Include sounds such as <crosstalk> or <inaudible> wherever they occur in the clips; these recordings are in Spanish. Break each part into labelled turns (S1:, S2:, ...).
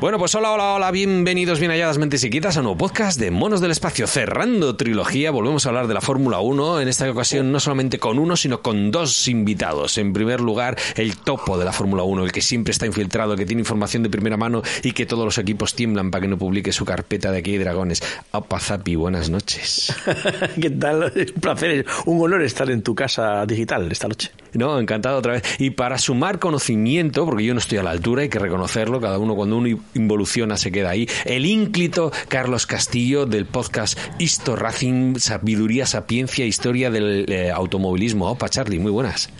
S1: Bueno, pues hola, hola, hola, bienvenidos, bien halladas mentes inquietas a un nuevo podcast de Monos del Espacio. Cerrando trilogía, volvemos a hablar de la Fórmula 1, en esta ocasión no solamente con uno, sino con dos invitados. En primer lugar, el topo de la Fórmula 1, el que siempre está infiltrado, el que tiene información de primera mano y que todos los equipos tiemblan para que no publique su carpeta de aquí dragones. Apa Zapi, buenas noches. <laughs>
S2: ¿Qué tal? Un placer, un honor estar en tu casa digital esta noche.
S1: No, encantado otra vez. Y para sumar conocimiento, porque yo no estoy a la altura, hay que reconocerlo, cada uno cuando uno involuciona se queda ahí. El ínclito Carlos Castillo del podcast Histo Racing, Sabiduría, Sapiencia, Historia del eh, Automovilismo. Opa, Charlie, muy buenas.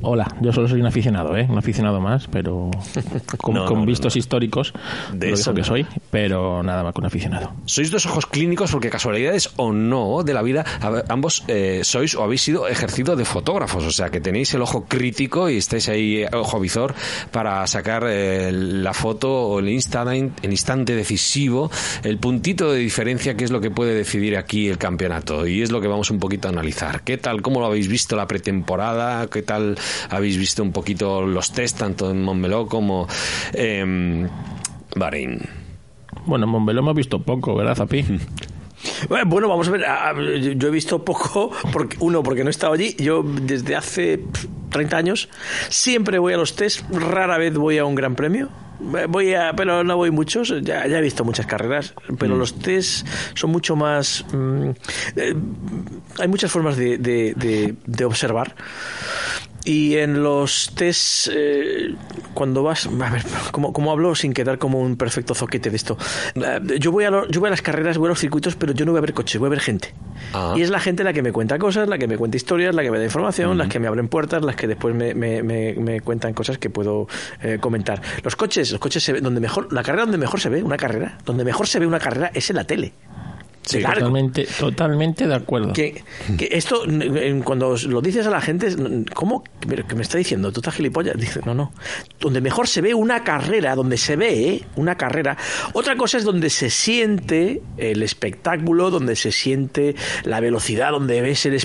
S3: Hola, yo solo soy un aficionado, ¿eh? Un aficionado más, pero <laughs> con, vistos históricos de eso que soy, pero nada más que un aficionado.
S1: Sois dos ojos clínicos porque casualidades o no de la vida, ambos eh, sois o habéis sido ejercido de fotógrafos, o sea que tenéis el ojo crítico y estáis ahí ojo visor para sacar eh, la foto o el instante, el instante decisivo, el puntito de diferencia que es lo que puede decidir aquí el campeonato y es lo que vamos un poquito a analizar. ¿Qué tal? ¿Cómo lo habéis visto la pretemporada? ¿Qué tal habéis visto un poquito los test tanto en Montmeló como en Bahrein.
S3: Bueno, en Montmeló hemos visto poco, ¿verdad, Zapi? <laughs>
S2: Bueno, vamos a ver. Yo he visto poco, porque, uno, porque no he estado allí. Yo desde hace 30 años siempre voy a los test, rara vez voy a un gran premio. Voy a, pero no voy muchos, ya, he visto muchas carreras, pero mm. los test son mucho más... Mm, eh, hay muchas formas de, de, de observar. Y en los test, eh, cuando vas, a ver, ¿cómo, hablo sin quedar como un perfecto zoquete de esto? Eh, yo voy, a yo voy a las carreras, voy a los circuitos, pero yo no voy a ver coches, voy a ver gente. Ah. Y es la gente la que me cuenta cosas, la que me cuenta historias, la que me da información, las que me abren puertas, las que después me, me, me, cuentan cosas que puedo eh, comentar. Los coches, los coches se ve, donde mejor, la carrera donde mejor se ve una carrera, donde mejor se ve una carrera es en la tele.
S3: Totalmente, totalmente de acuerdo.
S2: Que, esto, cuando lo dices a la gente, ¿cómo? que me está diciendo? ¿Tú estás gilipollas? Dice, no, no. Donde mejor se ve una carrera, donde se ve ¿eh? una carrera. Otra cosa es donde se siente el espectáculo, donde se siente la velocidad, donde ves el,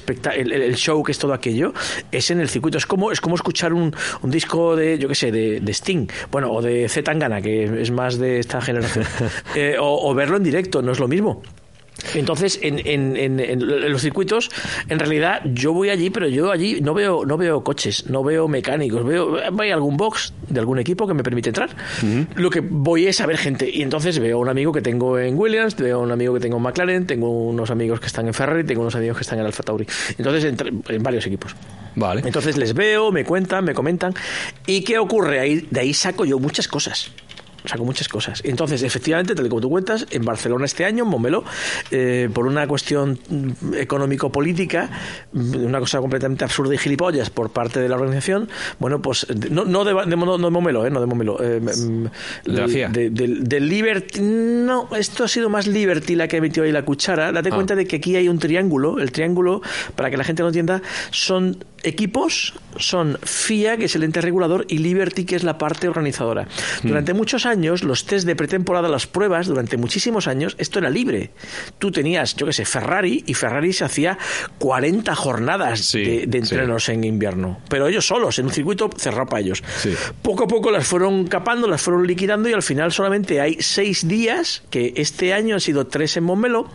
S2: el, show, que es todo aquello, es en el circuito. Es como, es como escuchar un, un disco de, yo qué sé, de, de, Sting, bueno, o de Z Tangana, que es más de esta generación, <laughs> eh, o verlo en directo, no es lo mismo. Entonces, en, en, en, los circuitos, en realidad, yo voy allí, pero yo allí no veo, no veo coches, no veo mecánicos, veo hay algún box de algún equipo que me permite entrar. Lo que voy es a ver gente. Y entonces veo un amigo que tengo en Williams, veo un amigo que tengo en McLaren, tengo unos amigos que están en Ferrari, tengo unos amigos que están en Alfa Tauri. Entonces, en varios equipos. Vale. Entonces les veo, me cuentan, me comentan. ¿Y qué ocurre? Ahí, de ahí saco yo muchas cosas saco muchas cosas. Entonces, efectivamente, tal como tú cuentas, en Barcelona este año, Momelo, eh, por una cuestión mm, económico-política, mm, una cosa completamente absurda y gilipollas por parte de la organización, bueno, pues no, no, de, de, no de Momelo, eh, no de Momelo, eh, mm, de, de, Liberty, no, esto ha sido más Liberty la que ha metido ahí la cuchara. Date ah. cuenta de que aquí hay un triángulo, el triángulo, para que la gente lo entienda, son equipos son FIA, que es el ente regulador, y Liberty, que es la parte organizadora. Durante muchos años, los test de pretemporada, las pruebas, durante muchísimos años, esto era libre. Tú tenías, yo qué sé, Ferrari, y Ferrari se hacía 40 jornadas de, entrenos en invierno. Pero ellos solos, en un circuito cerrado para ellos. Poco a poco las fueron capando, las fueron liquidando, y al final solamente hay seis días, que este año han sido tres en Montmeló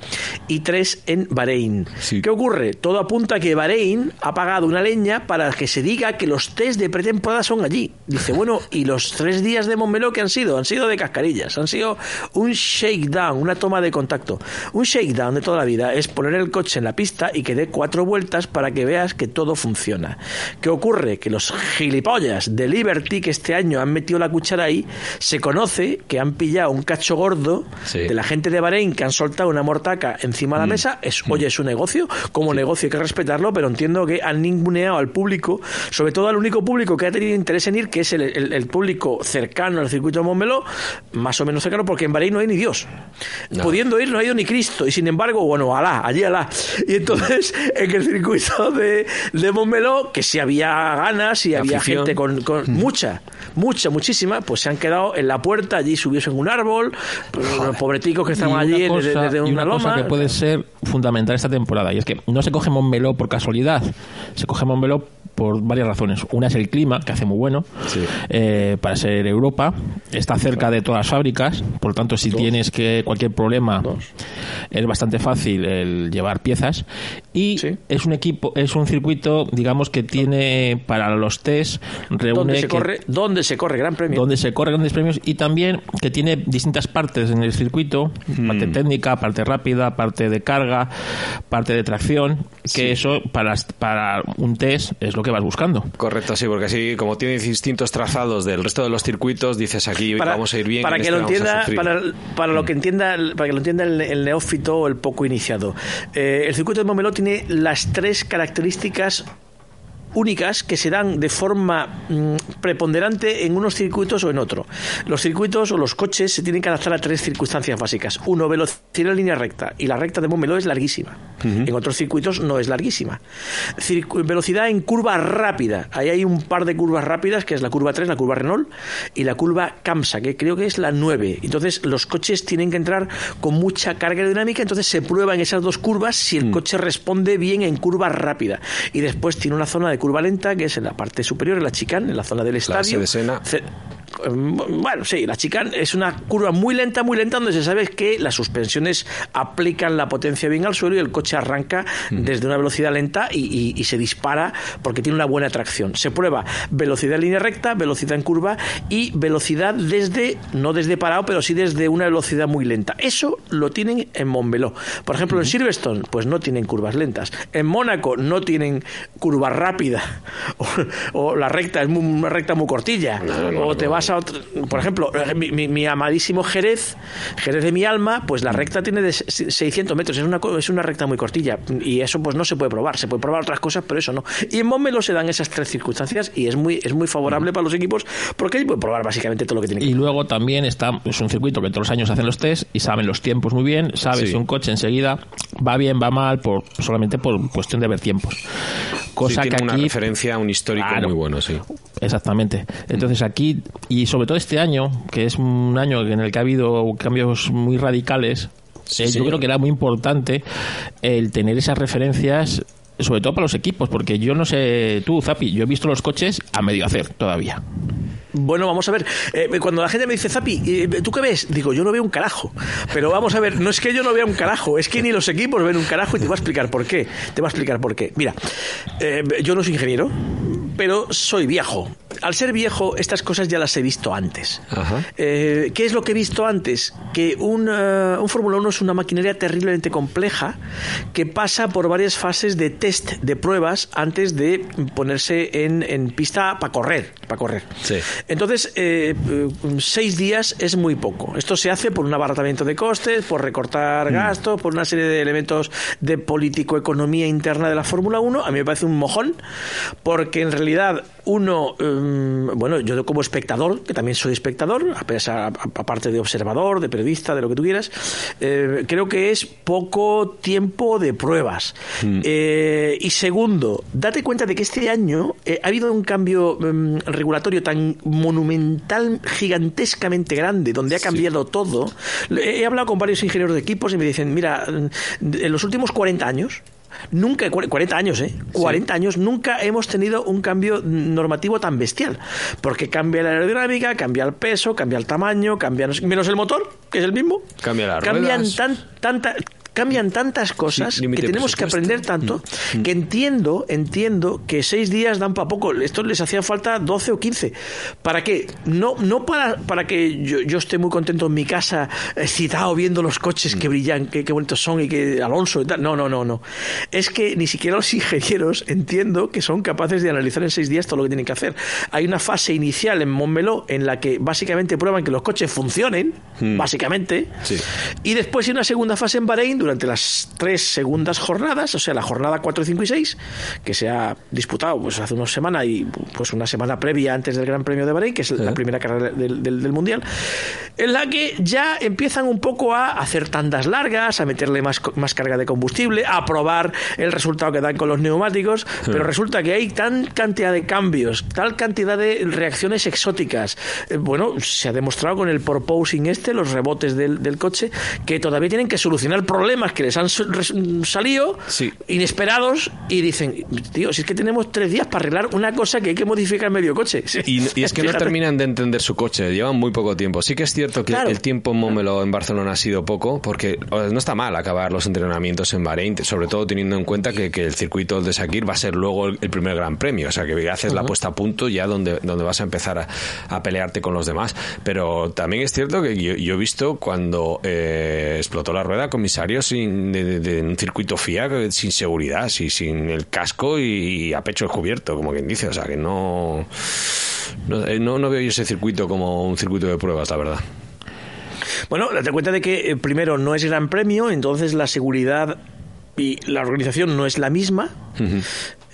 S2: y tres en Bahrein. ¿Qué ocurre? Todo apunta a que Bahrein ha pagado una leña para que se diga que los test de pretemporada son allí. Dice, bueno, ¿y los tres días de Montmeló que han sido? Sido de cascarillas, han sido un shakedown, una toma de contacto. Un shakedown de toda la vida es poner el coche en la pista y que dé cuatro vueltas para que veas que todo funciona. ¿Qué ocurre? Que los gilipollas de Liberty que este año han metido la cuchara ahí, se conoce que han pillado un cacho gordo de la gente de Bahrein que han soltado una mortaca encima de la mm. mesa. Es, oye, es un negocio, como negocio hay que respetarlo, pero entiendo que han ninguneado al público, sobre todo al único público que ha tenido interés en ir, que es el, público cercano al circuito de Montmeló, más o menos cercano, porque en Bahrein no hay ni Dios. Pudiendo ir no ha ido ni Cristo, y sin embargo, bueno, alá, allí alá. Y entonces, <laughs> en el circuito de, de Montmeló, que si había ganas, y había gente con, con mucha, mucha, muchísima, pues se han quedado en la puerta, allí subidos en un árbol, los pobreticos que estaban allí desde, una,
S3: una
S2: Cosa
S3: que puede ser fundamental esta temporada, y es que no se coge Montmeló por casualidad, se coge Montmeló por varias razones. Una es el clima, que hace muy bueno eh, para ser Europa. Está cerca de todas las fábricas, por lo tanto, si tienes que cualquier problema, es bastante fácil el llevar piezas. Y es un equipo, es un circuito, digamos, que tiene para los test,
S2: reúne. ¿Dónde se, corre, ¿Dónde se corre Gran Premio?
S3: Donde se corre grandes premios y también que tiene distintas partes en el circuito: parte hmm. técnica, parte rápida, parte de carga, parte de tracción. Que eso para, para un test es lo que vas buscando.
S1: Correcto, sí, porque así como tiene distintos trazados del resto de los circuitos, dices aquí vamos a ir bien.
S2: Para que este lo entienda, para, lo que entienda, para que lo entienda el, neófito o el poco iniciado, eh, el circuito de Momeló tiene las tres características únicas que se dan de forma mm, preponderante en unos circuitos o en otro. Los circuitos o los coches se tienen que adaptar a tres circunstancias básicas. Uno, velocidad en línea recta, y la recta de Montmeló es larguísima. En otros circuitos no es larguísima. velocidad en curva rápida. Ahí hay un par de curvas rápidas, que es la curva 3, la curva Renault, y la curva Camsa, que creo que es la 9. Entonces, los coches tienen que entrar con mucha carga aerodinámica, entonces se prueban esas dos curvas si el mm. coche responde bien en curva rápida. Y después tiene una zona de curva lenta, que es en la parte superior, en la chicane, en la zona del estadio. Bueno, sí, la chicane es una curva muy lenta, muy lenta, donde se sabe que las suspensiones aplican la potencia bien al suelo y el coche arranca desde una velocidad lenta y, se dispara porque tiene una buena tracción. Se prueba velocidad en línea recta, velocidad en curva y velocidad desde, no desde parado, pero sí desde una velocidad muy lenta. Eso lo tienen en Montbeló. Por ejemplo, en Silverstone, pues no tienen curvas lentas. En Mónaco no tienen curva rápida. <laughs> O, la recta es una recta muy cortilla. o te vas a otro, por ejemplo, mi, amadísimo Jerez, Jerez de mi alma, pues la recta tiene de 600 metros, es una, es una recta muy cortilla y eso pues no se puede probar, se puede probar otras cosas, pero eso no. Y en Montmeló se dan esas tres circunstancias y es muy, es muy favorable para los equipos porque ahí puede probar básicamente todo lo que tiene
S3: Y luego también está, es un circuito que todos los años hacen los test y saben los tiempos muy bien, sabes si un coche enseguida va bien, va mal, por solamente por cuestión de ver tiempos.
S1: Cosa que una referencia, un histórico muy bueno, sí.
S3: Exactamente. Entonces aquí, y sobre todo este año, que es un año en el que ha habido cambios muy radicales, eh, yo creo que era muy importante el tener esas referencias sobre todo para los equipos, porque yo no sé, tú, Zapi, yo he visto los coches a medio hacer todavía.
S2: Bueno, vamos a ver. Eh, cuando la gente me dice, Zapi, eh, ¿tú qué ves? Digo, yo no veo un carajo. Pero vamos a ver, no es que yo no vea un carajo, es que ni los equipos ven un carajo y te voy a explicar por qué. Te voy a explicar por qué. Mira, eh, yo no soy ingeniero, pero soy viejo. Al ser viejo, estas cosas ya las he visto antes. ¿Qué es lo que he visto antes? Que un, un Fórmula 1 es una maquinaria terriblemente compleja que pasa por varias fases de test, de pruebas, antes de ponerse en, en pista para correr. Para correr.
S1: Sí.
S2: Entonces, eh, eh, seis días es muy poco. Esto se hace por un abaratamiento de costes, por recortar mm. gastos, por una serie de elementos de político-economía interna de la Fórmula 1. A mí me parece un mojón, porque en realidad uno, em, bueno, yo como espectador, que también soy espectador, aparte de observador, de periodista, de lo que tú quieras, eh, creo que es poco tiempo de pruebas. Mm. y segundo, date cuenta de que este año ha habido un cambio em, regulatorio tan monumental, gigantescamente grande, donde ha cambiado todo. He hablado con varios ingenieros de equipos y me dicen, mira, en los últimos 40 años, Nunca, 40 años, ¿eh? 40 años, nunca hemos tenido un cambio normativo tan bestial. Porque cambia la aerodinámica, cambia el peso, cambia el tamaño, cambia menos el motor, que es el mismo.
S1: Cambia la
S2: Cambian tan, tanta, cambian tantas cosas que tenemos que aprender tanto mm. que entiendo, entiendo que seis días dan para poco. Esto les hacía falta 12 o 15. ¿Para qué? No, no para, para que yo, yo esté muy contento en mi casa, excitado viendo los coches que mm. brillan, que, qué bonitos son y que Alonso y tal. No, no, no, no. Es que ni siquiera los <laughs> ingenieros entiendo que son capaces de analizar en seis días todo lo que tienen que hacer. Hay una fase inicial en Montmeló en la que básicamente prueban que los coches funcionen, mm. básicamente. Y después hay una segunda fase en Bahrein durante las tres segundas jornadas, o sea, la jornada 4, 5 y 6, que se ha disputado pues hace una semana y pues una semana previa antes del Gran Premio de Bahrein, que es la primera carrera del, del, Mundial. en la que ya empiezan un poco a hacer tandas largas, a meterle más, más carga de combustible, a probar el resultado que dan con los neumáticos, pero resulta que hay tan cantidad de cambios, tal cantidad de reacciones exóticas. Eh, bueno, se ha demostrado con el proposing este, los rebotes del, del coche, que todavía tienen que solucionar problemas que les han salido
S1: Sí.
S2: inesperados y dicen, tío, si es que tenemos tres días para arreglar una cosa que hay que modificar medio coche.
S1: Y, y es que no terminan de entender su coche, llevan muy poco tiempo. Sí que es cierto que
S2: Claro.
S1: el tiempo en Mómelo en Barcelona ha sido poco, porque no está mal acabar los entrenamientos en Bahrein, sobre todo teniendo en cuenta que, que el circuito de Sakir va a ser luego el, el primer gran premio, o sea que haces la puesta a punto ya donde, donde vas a empezar a, a pelearte con los demás. Pero también es cierto que yo, yo he visto cuando eh, explotó la rueda comisario sin, de, de- de un circuito FIA sin seguridad, sí, sin el casco y, a pecho descubierto, como quien dice, o sea que no... No, eh, no, no veo yo ese circuito como un circuito de pruebas, la verdad.
S2: Bueno, date cuenta de que eh, primero no es gran premio, entonces la seguridad y la organización no es la misma.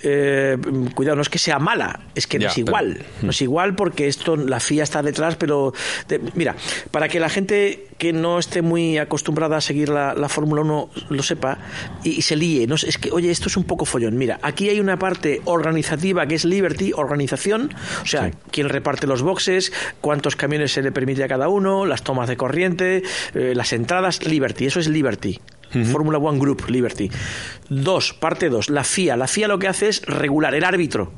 S2: Eh, cuidado, no es que sea mala, es que no
S1: Ya,
S2: es
S1: pero-
S2: igual. No es igual porque esto, la FIA está detrás, pero de- mira, para que la gente que no esté muy acostumbrada a seguir la, la Fórmula 1 lo sepa y, y se líe, no sé, es que, oye, esto es un poco follón. Mira, aquí hay una parte organizativa que es Liberty, organización, o sea, quién reparte los boxes, cuántos camiones se le permite a cada uno, las tomas de corriente, eh, las entradas, Liberty, eso es Liberty. Fórmula One Group, Liberty. Dos, parte dos, la FIA. La FIA lo que hace es regular el árbitro.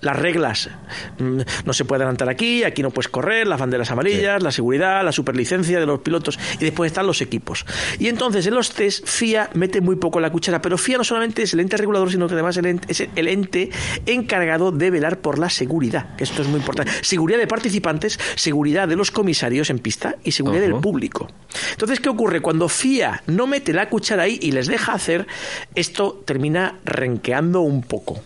S2: Las reglas. Mm, No se puede adelantar aquí, aquí no puedes correr, las banderas amarillas, la seguridad, la superlicencia de los pilotos y después están los equipos. Y entonces en los test FIA mete muy poco la cuchara, pero FIA no solamente es el ente regulador, sino que además el ente- es el ente encargado de velar por la seguridad, que esto es muy importante. Seguridad de participantes, seguridad de los comisarios en pista y seguridad del público. Entonces, ¿qué ocurre? Cuando FIA no mete la cuchara ahí y les deja hacer, esto termina renqueando un poco.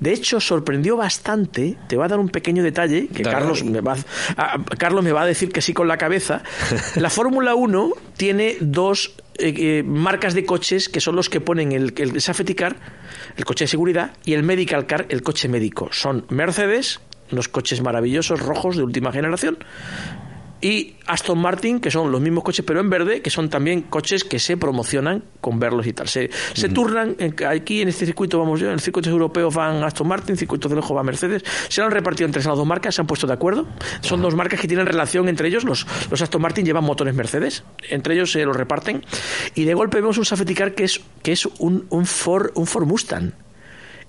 S2: De hecho, sorprendió bastante. Te va a dar un pequeño detalle que
S1: Dale.
S2: Carlos me, va, a, Carlos me va a decir que sí con la cabeza. La Fórmula 1 tiene dos eh, eh, marcas de coches que son los que ponen el, el safety car, el coche de seguridad, y el medical car, el coche médico. Son Mercedes, unos coches maravillosos rojos de última generación, y Aston Martin, que son los mismos coches pero en verde, que son también coches que se promocionan con verlos y tal. Se, se turnan, aquí en este circuito vamos yo, en el circuito europeo van Aston Martin, circuito de lejos va Mercedes, se han repartido entre esas dos marcas, se han puesto de acuerdo. Son dos marcas que tienen relación entre ellos, los, los Aston Martin llevan motores Mercedes, entre ellos se los reparten, y de golpe vemos un safety car que es, que es un, un, Ford, un Ford Mustang.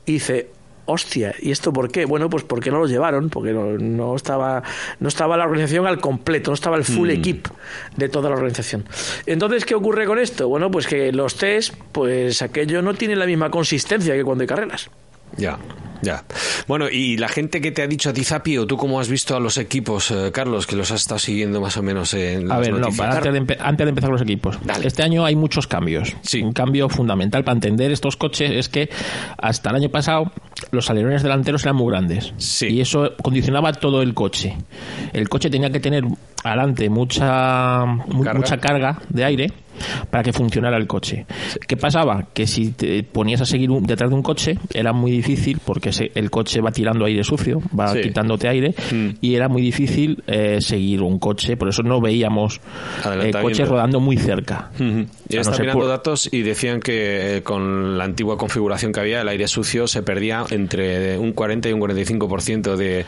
S2: Y dice, hostia, ¿y esto por qué? Bueno, pues porque no los llevaron, porque no, no estaba no estaba la organización al completo, no estaba el full equip de toda la organización. Entonces, ¿qué ocurre con esto? Bueno, pues que los test, pues aquello no tiene la misma consistencia que cuando hay carreras.
S1: Ya, ya. Bueno, y la gente que te ha dicho a ti, Zapi, o tú cómo has visto a los equipos, eh, Carlos, que los has estado siguiendo más o menos en
S3: A
S1: las
S3: ver, no,
S1: noticias?
S3: para antes, de antes de empezar los equipos.
S1: Dale.
S3: Este año hay muchos cambios.
S1: Sí.
S3: Un cambio fundamental para entender estos coches es que hasta el año pasado los alerones delanteros eran muy grandes.
S1: Sí.
S3: Y eso condicionaba todo el coche. El coche tenía que tener adelante mucha,
S1: Carga.
S3: mucha carga de aire para que funcionara el coche. ¿Qué pasaba? Que si te ponías a seguir un- detrás de un coche era muy difícil porque se- el coche va tirando aire sucio, va
S1: Sí.
S3: quitándote aire
S1: Mm.
S3: y era muy difícil eh, seguir un coche. Por eso no veíamos eh, coches rodando muy cerca. A
S1: Yo
S3: no
S1: estaba
S3: ser
S1: mirando
S3: por-
S1: datos y decían que eh, con la antigua configuración que había, el aire sucio se perdía entre un 40 y un 45% de,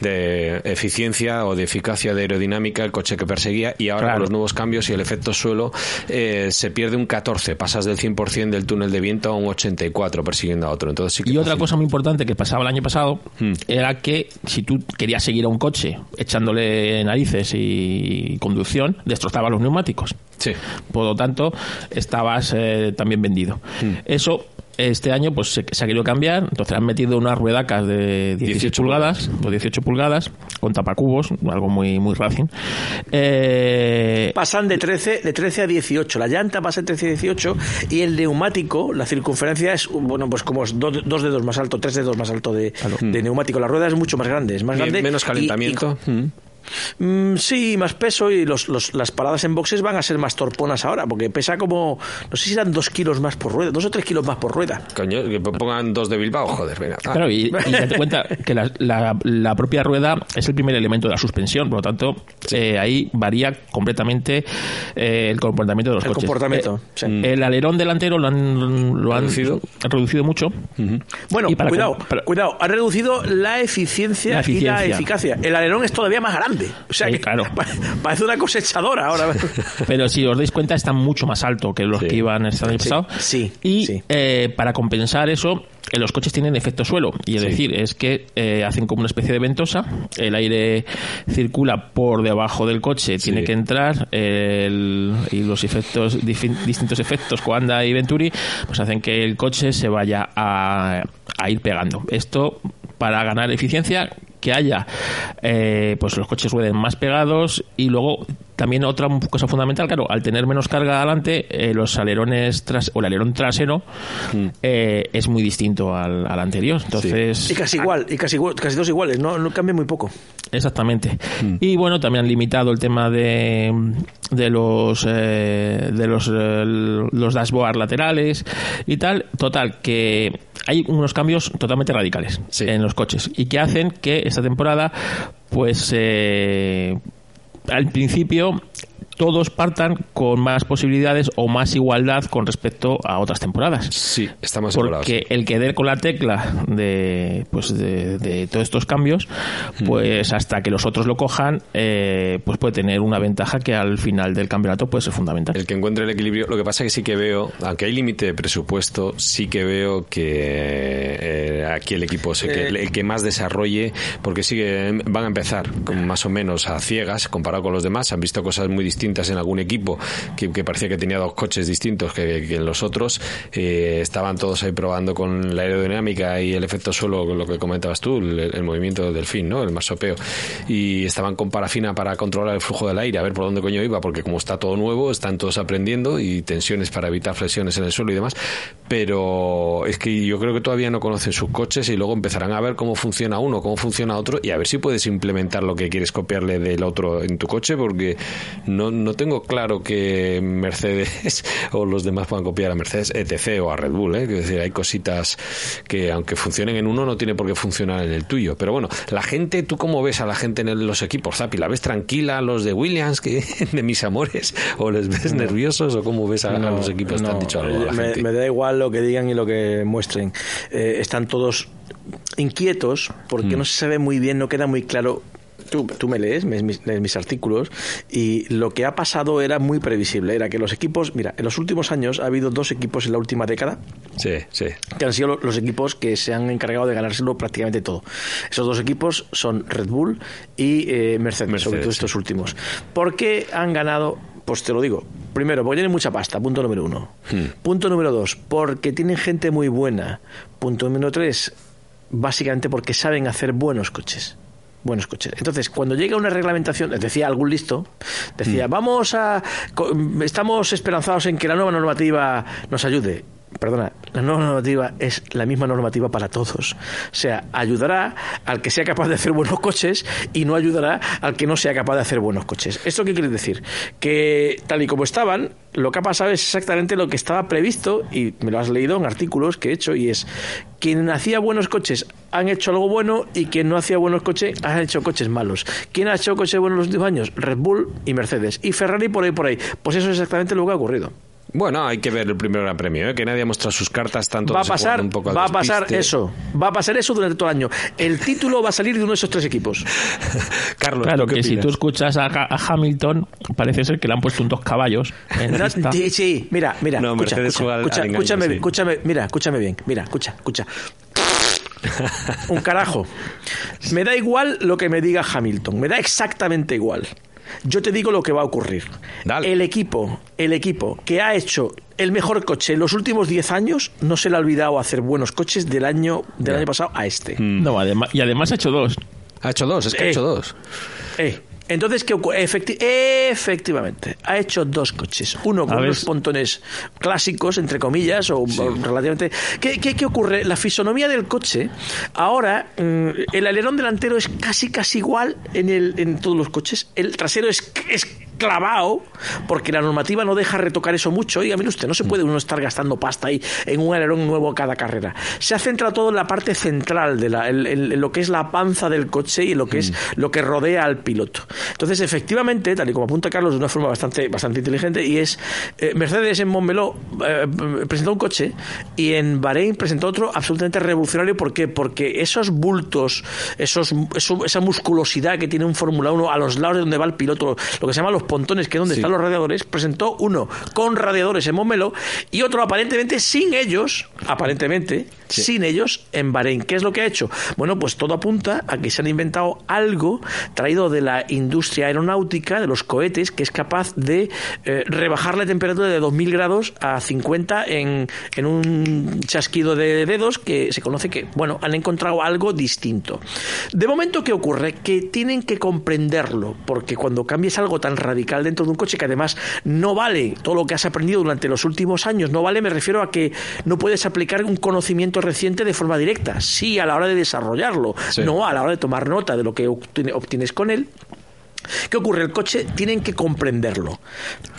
S1: de eficiencia o de eficacia de aerodinámica el coche que perseguía y ahora
S3: Claro.
S1: con los nuevos cambios y el efecto suelo eh, se pierde un 14, pasas del 100% del túnel de viento a un 84 persiguiendo a otro. Entonces sí que
S3: Y otra cosa muy importante que pasaba el año pasado
S1: Mm.
S3: era que si tú querías seguir a un coche echándole narices y conducción, destrozaba los neumáticos.
S1: Sí.
S3: Por lo tanto, estabas eh, también vendido.
S1: Mm.
S3: Eso este año pues se, se ha querido cambiar, entonces han metido unas ruedacas de 16
S1: 18
S3: pulgadas, o 18 pulgadas, con tapacubos, algo muy muy racing. Eh,
S2: Pasan de 13, de 13 a 18. La llanta pasa de 13 a 18 y el neumático, la circunferencia es, bueno, pues como es dos, dos dedos más alto, tres dedos más alto de, de neumático. La rueda es mucho más grande, es más grande.
S1: menos
S2: y-
S1: calentamiento.
S2: y-
S1: Mm.
S2: Mm, sí, más peso y los, los- las paradas en boxes van a ser más torponas ahora, porque pesa como, no sé si eran dos kilos más por rueda, dos o tres kilos más por rueda.
S1: Coño, que pongan dos de Bilbao, joder, venga. Ah,
S3: Claro, y, y <laughs> date cuenta que la, la- la propia rueda es el primer elemento de la suspensión, por lo tanto, eh, ahí varía completamente eh, el comportamiento de los
S2: El
S3: coches.
S2: comportamiento,
S3: Eh,
S2: sí.
S3: El alerón delantero lo han, lo han
S1: Reducido.
S3: reducido mucho.
S2: Bueno,
S3: Y para
S2: cuidado,
S3: para-
S2: cuidado, ha reducido la eficiencia,
S3: La
S2: y la
S3: eficiencia.
S2: eficacia. El alerón es todavía más grande. O sea
S3: Sí,
S2: que
S3: claro.
S2: pa- parece una cosechadora ahora. <laughs>
S3: Pero si os dais cuenta, está mucho más alto que los
S1: Sí.
S3: que iban este año
S2: Sí,
S3: pasado.
S2: sí,
S3: Y eh, para compensar eso, eh, los coches tienen efecto suelo. Y es decir, es que eh, hacen como una especie de ventosa. El aire circula por debajo del coche, tiene que entrar. el- y los efectos, distintos efectos, Coanda y Venturi, pues hacen que el coche se vaya a, a ir pegando. Esto para ganar eficiencia que haya eh, pues los coches rueden más pegados y luego también otra cosa fundamental claro al tener menos carga adelante eh, los alerones tras o el alerón trasero eh, es muy distinto al, al anterior entonces
S2: Y casi igual, y casi, igual- casi dos iguales, no, no cambia muy poco.
S3: Exactamente. Y bueno, también han limitado el tema de, de los eh, de los eh, los dashboard laterales y tal. Total, que hay unos cambios totalmente radicales
S1: Sí.
S3: en los coches y que hacen que esta temporada, pues eh, al principio todos partan con más posibilidades o más igualdad con respecto a otras temporadas.
S1: Sí, estamos.
S3: Porque el que dé con la tecla de, pues de, de todos estos cambios, pues hasta que los otros lo cojan, eh, pues puede tener una ventaja que al final del campeonato puede ser fundamental.
S1: El que encuentre el equilibrio. Lo que pasa es que sí que veo, aunque hay límite de presupuesto, sí que veo que eh, aquí el equipo, sé que el, el que más desarrolle, porque sí que van a empezar con más o menos a ciegas comparado con los demás. Han visto cosas muy distintas en algún equipo que, parecía que tenía dos coches distintos que, en los otros. Eh, estaban todos ahí probando con la aerodinámica y el efecto suelo, lo que comentabas tú, el, el movimiento del fin, ¿no? El marsopeo. Y estaban con parafina para controlar el flujo del aire, a ver por dónde coño iba, porque como está todo nuevo, están todos aprendiendo y tensiones para evitar flexiones en el suelo y demás. Pero es que yo creo que todavía no conocen sus coches y luego empezarán a ver cómo funciona uno, cómo funciona otro y a ver si puedes implementar lo que quieres copiarle del otro en tu coche, porque no, no tengo claro que Mercedes <laughs> o los demás puedan copiar a Mercedes, etc. o a Red Bull. ¿eh? Es decir, hay cositas que aunque funcionen en uno no tiene por qué funcionar en el tuyo. Pero bueno, la gente, ¿tú cómo ves a la gente en los equipos, Zapi? ¿La ves tranquila, los de Williams, que <laughs> de mis amores? ¿O les ves nerviosos? ¿O cómo ves a, a los equipos? ¿Te han
S2: No,
S1: dicho algo a la
S2: me,
S1: gente?
S2: me da igual lo que digan y lo que muestren. Eh, están todos inquietos porque
S1: Mm.
S2: no se sabe muy bien, no queda muy claro. Tú, tú me lees, me- mis, lees mis artículos y lo que ha pasado era muy previsible. Era que los equipos, mira, en los últimos años ha habido dos equipos en la última década
S1: Sí, sí.
S2: que han sido lo- los equipos que se han encargado de ganárselo prácticamente todo. Esos dos equipos son Red Bull y eh, Mercedes,
S1: Mercedes,
S2: sobre todo estos últimos. ¿Por qué han ganado? Pues te lo digo. Primero, porque tienen mucha pasta, punto número uno.
S1: Hmm.
S2: Punto número dos, porque tienen gente muy buena. Punto número tres, básicamente porque saben hacer buenos coches. Buenos coches. Entonces, cuando llega una reglamentación, decía algún listo, decía, vamos a. Estamos esperanzados en que la nueva normativa nos ayude. Perdona, la nueva normativa es la misma normativa para todos. O sea, ayudará al que sea capaz de hacer buenos coches y no ayudará al que no sea capaz de hacer buenos coches. ¿Esto qué quiere decir? Que tal y como estaban, lo que ha pasado es exactamente lo que estaba previsto y me lo has leído en artículos que he hecho y es quien hacía buenos coches han hecho algo bueno y quien no hacía buenos coches han hecho coches malos. ¿Quién ha hecho coches buenos los últimos años? Red Bull y Mercedes. Y Ferrari por ahí por ahí. Pues eso es exactamente lo que ha ocurrido.
S1: Bueno, hay que ver el primer gran premio, ¿eh? que nadie ha mostrado sus cartas tanto
S2: va a pasar,
S1: un poco al
S2: va a pasar
S1: despiste.
S2: eso. Va a pasar eso durante todo el año. El título va a salir de uno de esos tres equipos. <laughs>
S1: Carlos,
S3: Claro
S1: ¿tú qué
S3: que si
S1: opinas?
S3: tú escuchas a, a Hamilton, parece ser que le han puesto un dos caballos en
S2: No, sí, sí, mira, mira.
S1: No,
S2: escucha, escucha,
S1: al-
S2: escucha,
S1: al engaño,
S2: escúchame,
S1: sí.
S2: escúchame, mira, escúchame bien. Mira, escucha, escucha. <laughs> Un carajo. Me da igual lo que me diga Hamilton, me da exactamente igual. Yo te digo lo que va a ocurrir.
S1: Dale.
S2: El equipo, el equipo que ha hecho el mejor coche en los últimos 10 años no se le ha olvidado hacer buenos coches del año del año pasado a este.
S3: No, además, y además ha hecho dos.
S1: Ha hecho dos, es que ha
S2: Eh.
S1: hecho dos.
S2: Eh, Entonces, ¿qué ocurre? Efecti- efectivamente, ha hecho dos coches. Uno con unos pontones clásicos, entre comillas, o, o relativamente... ¿Qué, qué, qué ocurre? La fisonomía del coche, ahora, mm, el alerón delantero es casi, casi igual en, el, en todos los coches. El trasero es, es clavado, porque la normativa no deja retocar eso mucho. Y a mí usted, no se puede uno estar gastando pasta ahí en un alerón nuevo cada carrera. Se ha centrado todo en la parte central, de la, en, lo que es la panza del coche y en lo que es lo que rodea al piloto. Entonces, efectivamente, tal y como apunta Carlos de una forma bastante, bastante inteligente, y es eh, Mercedes en Montmeló eh, presentó un coche y en Bahrein presentó otro absolutamente revolucionario. ¿Por qué? Porque esos bultos, esos, eso- esa musculosidad que tiene un Fórmula 1 a los lados de donde va el piloto, lo que se llama los pontones, que es donde
S1: Sí.
S2: están los radiadores, presentó uno con radiadores en Montmeló y otro aparentemente sin ellos, aparentemente
S1: Sí.
S2: sin ellos en Bahrein. ¿Qué es lo que ha hecho? Bueno, pues todo apunta a que se han inventado algo traído de la industria aeronáutica, de los cohetes, que es capaz de eh, rebajar la temperatura de 2000 grados a 50 en, en un chasquido de dedos que se conoce que, bueno, han encontrado algo distinto. De momento, ¿qué ocurre? Que tienen que comprenderlo, porque cuando cambies algo tan radical dentro de un coche que además no vale todo lo que has aprendido durante los últimos años, no vale, me refiero a que no puedes aplicar un conocimiento reciente de forma directa, sí a la hora de desarrollarlo,
S1: Sí.
S2: no a la hora de tomar nota de lo que obtiene- obtienes con él. ¿Qué ocurre? El coche tienen que comprenderlo.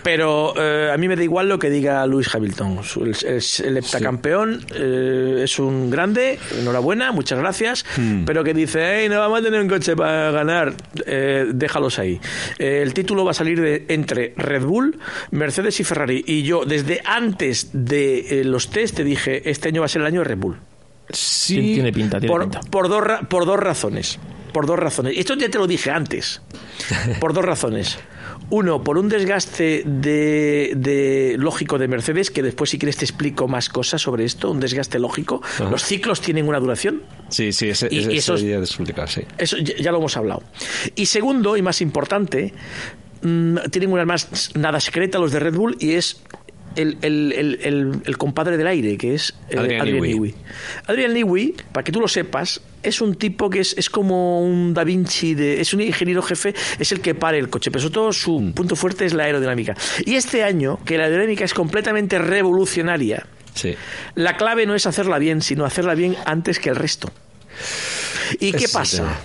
S2: Pero eh, a mí me da igual lo que diga Lewis Hamilton. Es, es el heptacampeón, eh, es un grande, enhorabuena, muchas gracias. Pero que dice, "Ey, no vamos a tener un coche para ganar, eh, déjalos ahí. Eh, el título va a salir de, entre Red Bull, Mercedes y Ferrari. Y yo, desde antes de eh, los test, te dije, este año va a ser el año de Red Bull.
S1: Sí,
S3: Tiene pinta, tiene
S2: Por,
S3: pinta.
S2: por dos, ra- por dos razones. Por dos razones. Esto ya te lo dije antes. Por dos razones. Uno, por un desgaste de, de lógico de Mercedes, que después si quieres te explico más cosas sobre esto, un desgaste lógico.
S1: Ajá.
S2: Los ciclos tienen una duración.
S1: Sí, sí, ese,
S2: Y-
S1: ese,
S2: y esos-
S1: ese día de explicar, sí.
S2: Eso ya, ya lo hemos hablado. Y segundo, y más importante, mm, tienen una más nada secreta los de Red Bull y es el, el- el- el- compadre del aire, que es eh,
S1: Adrian
S2: Adrian,
S1: Newey.
S2: Adrian Newey, para que tú lo sepas, es un tipo que es, es como un Da Vinci, de, es un ingeniero jefe, es el que pare el coche, pero sobre todo su
S1: Mm.
S2: punto fuerte es la aerodinámica. Y este año, que la aerodinámica es completamente revolucionaria,
S1: Sí.
S2: la clave no es hacerla bien, sino hacerla bien antes que el resto. ¿Y qué pasa?
S1: tema.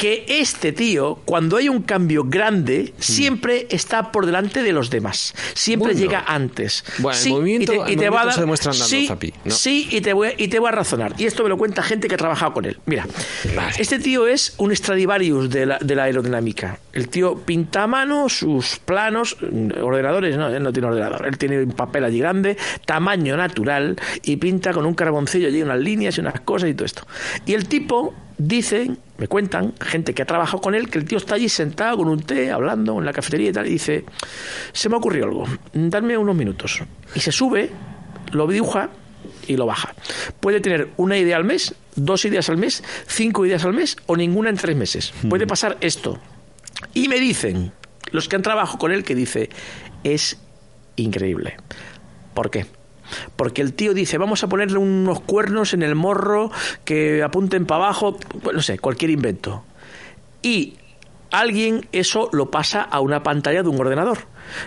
S2: Que este tío, cuando hay un cambio grande, siempre está por delante de los demás. Siempre
S1: Bueno.
S2: llega antes.
S1: Bueno, el movimiento- el movimiento se demuestra andando,
S2: sí,
S1: Zapi, ¿no?
S2: sí, y te, voy, a- y te voy a razonar. Y esto me lo cuenta gente que ha trabajado con él. Mira,
S1: Vale.
S2: este tío es un Stradivarius de la, de la aerodinámica. El tío pinta a mano sus planos, mm, ordenadores, no, él no tiene ordenador. Él tiene un papel allí grande, tamaño natural, y pinta con un carboncillo allí unas líneas y unas cosas y todo esto. Y el tipo, dicen, me cuentan, gente que ha trabajado con él, que el tío está allí sentado con un té, hablando en la cafetería y tal, y dice, se me ocurrió algo, dadme unos minutos. Y se sube, lo dibuja y lo baja. Puede tener una idea al mes, dos ideas al mes, cinco ideas al mes o ninguna en tres meses. Puede pasar esto. Y me dicen, los que han trabajado con él, que dice, es increíble. ¿Por qué? Porque el tío dice, vamos a ponerle unos cuernos en el morro que apunten para abajo, no sé, cualquier invento. Y alguien eso lo pasa a una pantalla de un ordenador.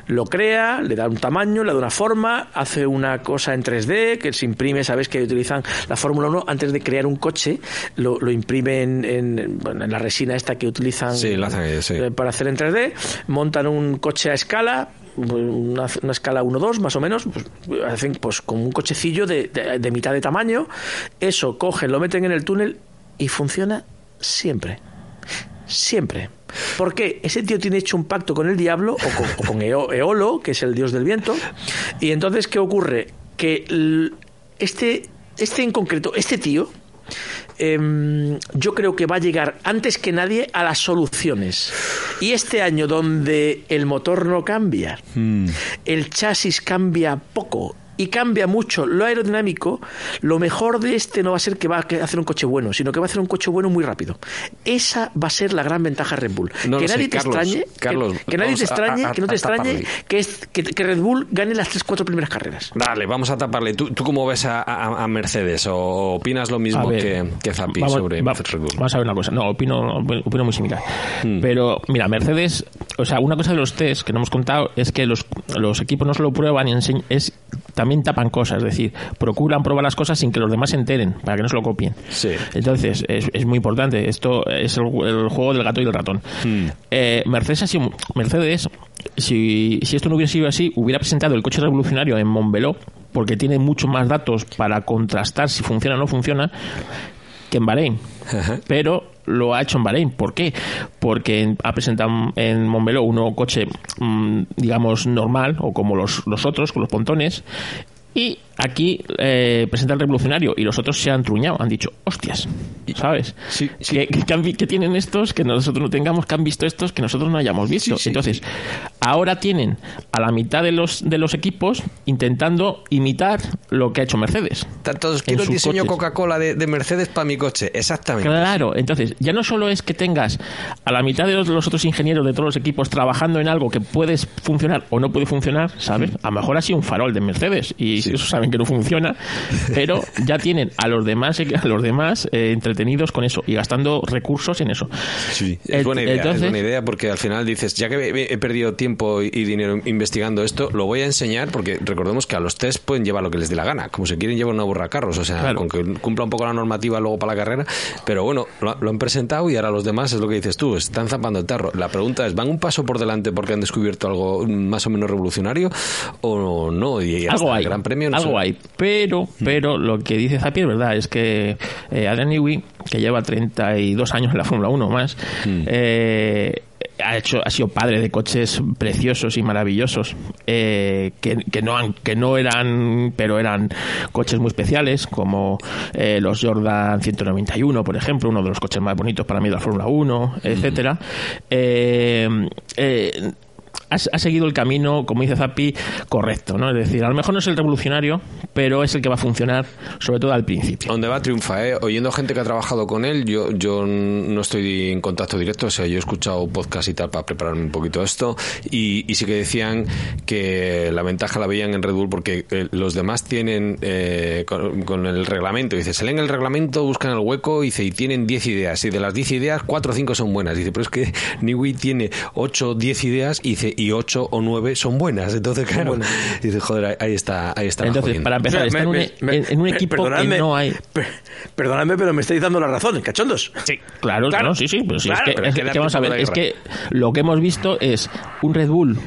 S2: Lo crea, le da un tamaño, le da una forma, hace una cosa en 3D que se imprime, sabes que utilizan la Fórmula 1 antes de crear un coche, lo, lo imprimen en, bueno, en la resina esta que utilizan
S1: Sí, sí.
S2: eh, para hacer en 3D, montan un coche a escala, una, una escala 1-2 más o menos, pues, hacen pues como un cochecillo de, de- de mitad de tamaño, eso cogen, lo meten en el túnel y funciona siempre. Siempre. Porque ese tío tiene hecho un pacto con el diablo o con, o con Eo- Eolo, que es el dios del viento. Y entonces, ¿qué ocurre? Que este, este en concreto, este tío, em, yo creo que va a llegar antes que nadie a las soluciones. Y este año donde el motor no cambia,
S1: Mm.
S2: el chasis cambia poco y cambia mucho lo aerodinámico, lo mejor de este no va a ser que va a hacer un coche bueno, sino que va a hacer un coche bueno muy rápido. Esa va a ser la gran ventaja de Red Bull.
S1: No
S2: que
S1: sé,
S2: nadie te
S1: Carlos,
S2: extrañe, que-
S1: Carlos,
S2: que, nadie te extrañe,
S1: a-
S2: que no te extrañe que, es, que, que Red Bull gane las tres, cuatro primeras carreras.
S1: Dale, vamos a taparle. ¿Tú, tú cómo ves a, a- a Mercedes? ¿O opinas lo mismo
S3: ver,
S1: que, que Zappi
S3: vamos,
S1: sobre
S3: va-
S1: Red Bull?
S3: vamos a ver una cosa. No, opino, opino muy similar.
S1: Hmm.
S3: Pero, mira, Mercedes, o sea, una cosa de los test que no hemos contado es que los, los equipos no solo prueban y enseñan, es también tapan cosas, es decir, procuran probar las cosas sin que los demás se enteren, para que no se lo copien.
S1: Sí.
S3: Entonces, es, es muy importante. Esto es el, el juego del gato y del ratón.
S1: Hmm.
S3: Eh, Mercedes, sido- Mercedes si, si esto no hubiera sido así, hubiera presentado el coche revolucionario en Montbeló, porque tiene mucho más datos para contrastar si funciona o no funciona, que en Bahrein.
S1: Ajá.
S3: Pero lo ha hecho en Bahrein. ¿Por qué? Porque ha presentado en Montbeló un coche, mm, digamos, normal, o como los, los otros, con los pontones. Y aquí eh, presenta el revolucionario y los otros se han truñado, han dicho, hostias, ¿sabes?
S1: Sí,
S3: que tienen estos que nosotros no tengamos, que han visto estos que nosotros no hayamos visto.
S1: Sí.
S3: Entonces, ahora tienen a la mitad de los, de los equipos intentando imitar lo que ha hecho Mercedes.
S1: Tantos
S3: en
S1: quiero el diseño. Coca-Cola de, de Mercedes para mi coche. Exactamente.
S3: Claro, entonces ya no solo es que tengas a la mitad de los, los otros ingenieros de todos los equipos trabajando en algo que puede funcionar o no puede funcionar, ¿sabes? A lo mejor ha sido un farol de Mercedes y eso saben que no funciona, pero ya tienen a los demás a los demás eh, entretenidos con eso y gastando recursos en eso.
S1: Sí, es buena idea,
S3: entonces-
S1: es buena idea porque al final dices, ya que he, he perdido tiempo y y dinero investigando esto, lo voy a enseñar porque recordemos que a los test pueden llevar lo que les dé la gana, como si quieren llevar una burra a carros, o sea,
S3: Claro.
S1: con que cumpla un poco la normativa luego para la carrera, pero bueno, lo, lo han presentado y ahora los demás es lo que dices tú, están zapando el tarro. La pregunta es, ¿van un paso por delante porque han descubierto algo más o menos revolucionario o no? Y hasta
S3: algo hay,
S1: el Gran Premio no
S3: algo
S1: sé.
S3: hay, pero, pero lo que dice Zapi es verdad, es que eh, Adrian Newey, que lleva 32 años en la Fórmula 1 más, eh, ha hecho ha sido padre de coches preciosos y maravillosos eh, que, que no han, que no eran pero eran coches muy especiales como eh, los Jordan 191 por ejemplo uno de los coches más bonitos para mí de la Fórmula 1 etcétera. Eh, eh, ha, seguido el camino, como dice Zappi, correcto, ¿no? Es decir, a lo mejor no es el revolucionario, pero es el que va a funcionar, sobre todo al principio.
S1: Donde va triunfa, ¿eh? Oyendo gente que ha trabajado con él, yo, yo no estoy en contacto directo, o sea, yo he escuchado podcast y tal para prepararme un poquito esto, y, y sí que decían que la ventaja la veían en Red Bull porque eh, los demás tienen, eh, con, con el reglamento, dice, se leen el reglamento, buscan el hueco, dice, y tienen 10 ideas, y de las 10 ideas, 4 o 5 son buenas, dice, pero es que <laughs> Newey tiene 8 o 10 ideas, y dice, y 8 o 9 son buenas, entonces, claro, dice, joder, ahí- está, ahí está
S3: Entonces, para empezar,
S2: Me-
S3: está en un,
S2: me-
S3: en-
S2: me-
S3: en un
S2: me-
S3: equipo que
S2: perdonadme,
S3: no hay...
S2: per- perdonadme, pero me estáis dando la razón, cachondos.
S3: Sí, claro,
S2: Claro.
S3: no, sí, sí, pero sí,
S2: Claro,
S3: es que,
S2: pero
S3: es que-
S2: que
S3: vamos a ver, es que lo que hemos visto es un Red Bull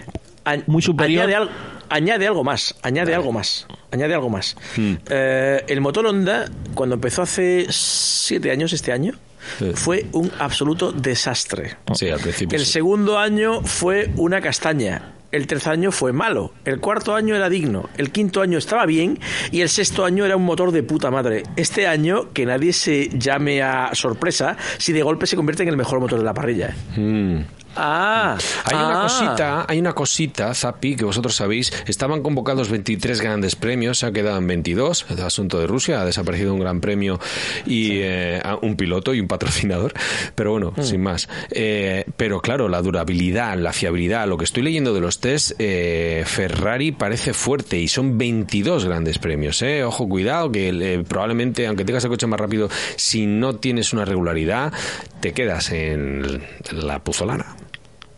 S3: muy superior.
S2: Añade, al- añade algo más, añade algo más, añade algo más.
S3: Hmm.
S2: Eh, el motor Honda, cuando empezó hace siete años, este año,
S1: Sí.
S2: fue un absoluto desastre.
S1: Sí, al principio
S2: El
S1: sí.
S2: segundo año fue una castaña. El tercer año fue malo. El cuarto año era digno. El quinto año estaba bien. Y el sexto año era un motor de puta madre. Este año, que nadie se llame a sorpresa si de golpe se convierte en el mejor motor de la parrilla.
S1: Mm.
S2: Ah,
S1: Hay una
S2: ah.
S1: cosita, hay una cosita, Zapi, que vosotros sabéis, estaban convocados 23 grandes premios, se ha quedado en 22, el asunto de Rusia, ha desaparecido un gran premio y eh, un piloto y un patrocinador, pero bueno, sin más. Eh, pero claro, la durabilidad, la fiabilidad, lo que estoy leyendo de los test, eh, Ferrari parece fuerte y son 22 grandes premios, eh. Ojo, cuidado, que eh, probablemente, aunque tengas el coche más rápido, si no tienes una regularidad, te quedas en la puzolana.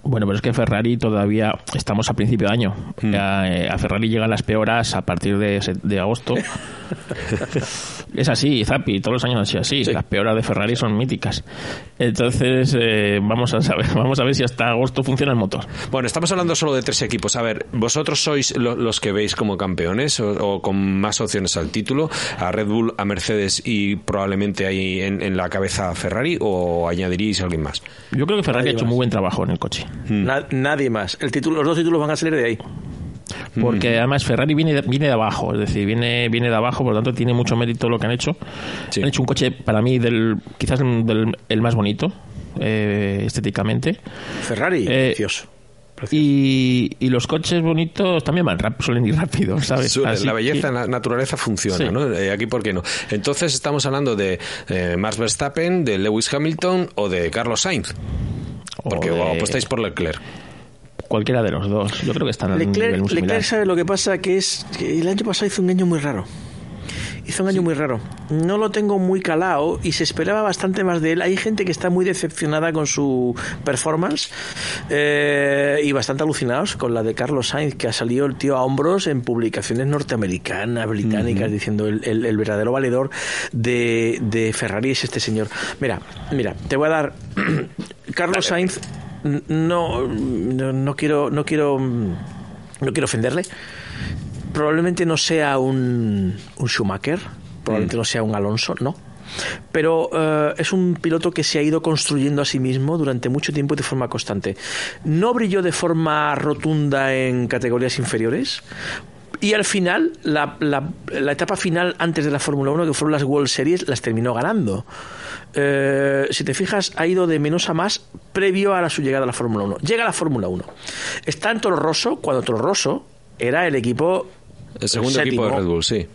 S3: Bueno, pero es que Ferrari todavía estamos a principio de año. A, eh, a Ferrari llegan las peoras a partir de agosto. <laughs> <laughs> es así, Zapi, todos los años han sido así. Las peoras de Ferrari son míticas. Entonces, eh, vamos a saber, <laughs> vamos a ver si hasta agosto funciona el motor.
S1: Bueno, estamos hablando solo de tres equipos. A ver, ¿vosotros sois lo- los que veis como campeones o, o con más opciones al título? ¿A Red Bull, a Mercedes y probablemente ahí en, en la cabeza a Ferrari o añadiríais a alguien más?
S3: Yo creo que Ferrari
S2: Nadie
S3: ha hecho
S2: más.
S3: muy buen trabajo en el coche.
S2: Na- nadie más. El título, los dos títulos van a salir de ahí.
S3: Porque además Ferrari viene de, viene de abajo, es decir, viene, viene de abajo, por lo tanto tiene mucho mérito lo que han hecho.
S1: Sí.
S3: Han hecho un coche, para mí, del quizás del, el más bonito, eh, estéticamente.
S2: Ferrari,
S3: Eh,
S2: precioso.
S3: Y, y, los coches bonitos también van rápido, suelen ir rápido, <laughs> ¿sabes?
S1: la belleza, la naturaleza funciona, ¿no? Eh, aquí, ¿por qué no? Entonces estamos hablando de eh, Max Verstappen, de Lewis Hamilton o de Carlos Sainz. Porque o apostáis por Leclerc
S3: cualquiera de los dos. Yo creo que están
S2: Leclerc, Leclerc sabe lo que pasa, que es que el año pasado hizo un año muy raro hizo un año muy raro. No lo tengo muy calado y se esperaba bastante más de él. Hay gente que está muy decepcionada con su performance eh, y bastante alucinados con la de Carlos Sainz, que ha salido el tío a hombros en publicaciones norteamericanas, británicas, diciendo el, verdadero valedor de, de Ferrari es este señor. Mira, mira, te voy a dar. <clears throat> Carlos Sainz, no, no quiero, no quiero, no quiero ofenderle probablemente no sea un, un Schumacher, probablemente mm. no sea un Alonso, no. Pero eh, es un piloto que se ha ido construyendo a sí mismo durante mucho tiempo y de forma constante. No brilló de forma rotunda en categorías inferiores, y al final, la, la, etapa final antes de la Fórmula 1, que fueron las World Series, las terminó ganando. Eh, si te fijas, ha ido de menos a más previo a la, su llegada a la Fórmula 1. Llega a la Fórmula 1. Está en Toro Rosso, cuando Toro Rosso era el equipo
S1: el segundo equipo de Red Bull, sí.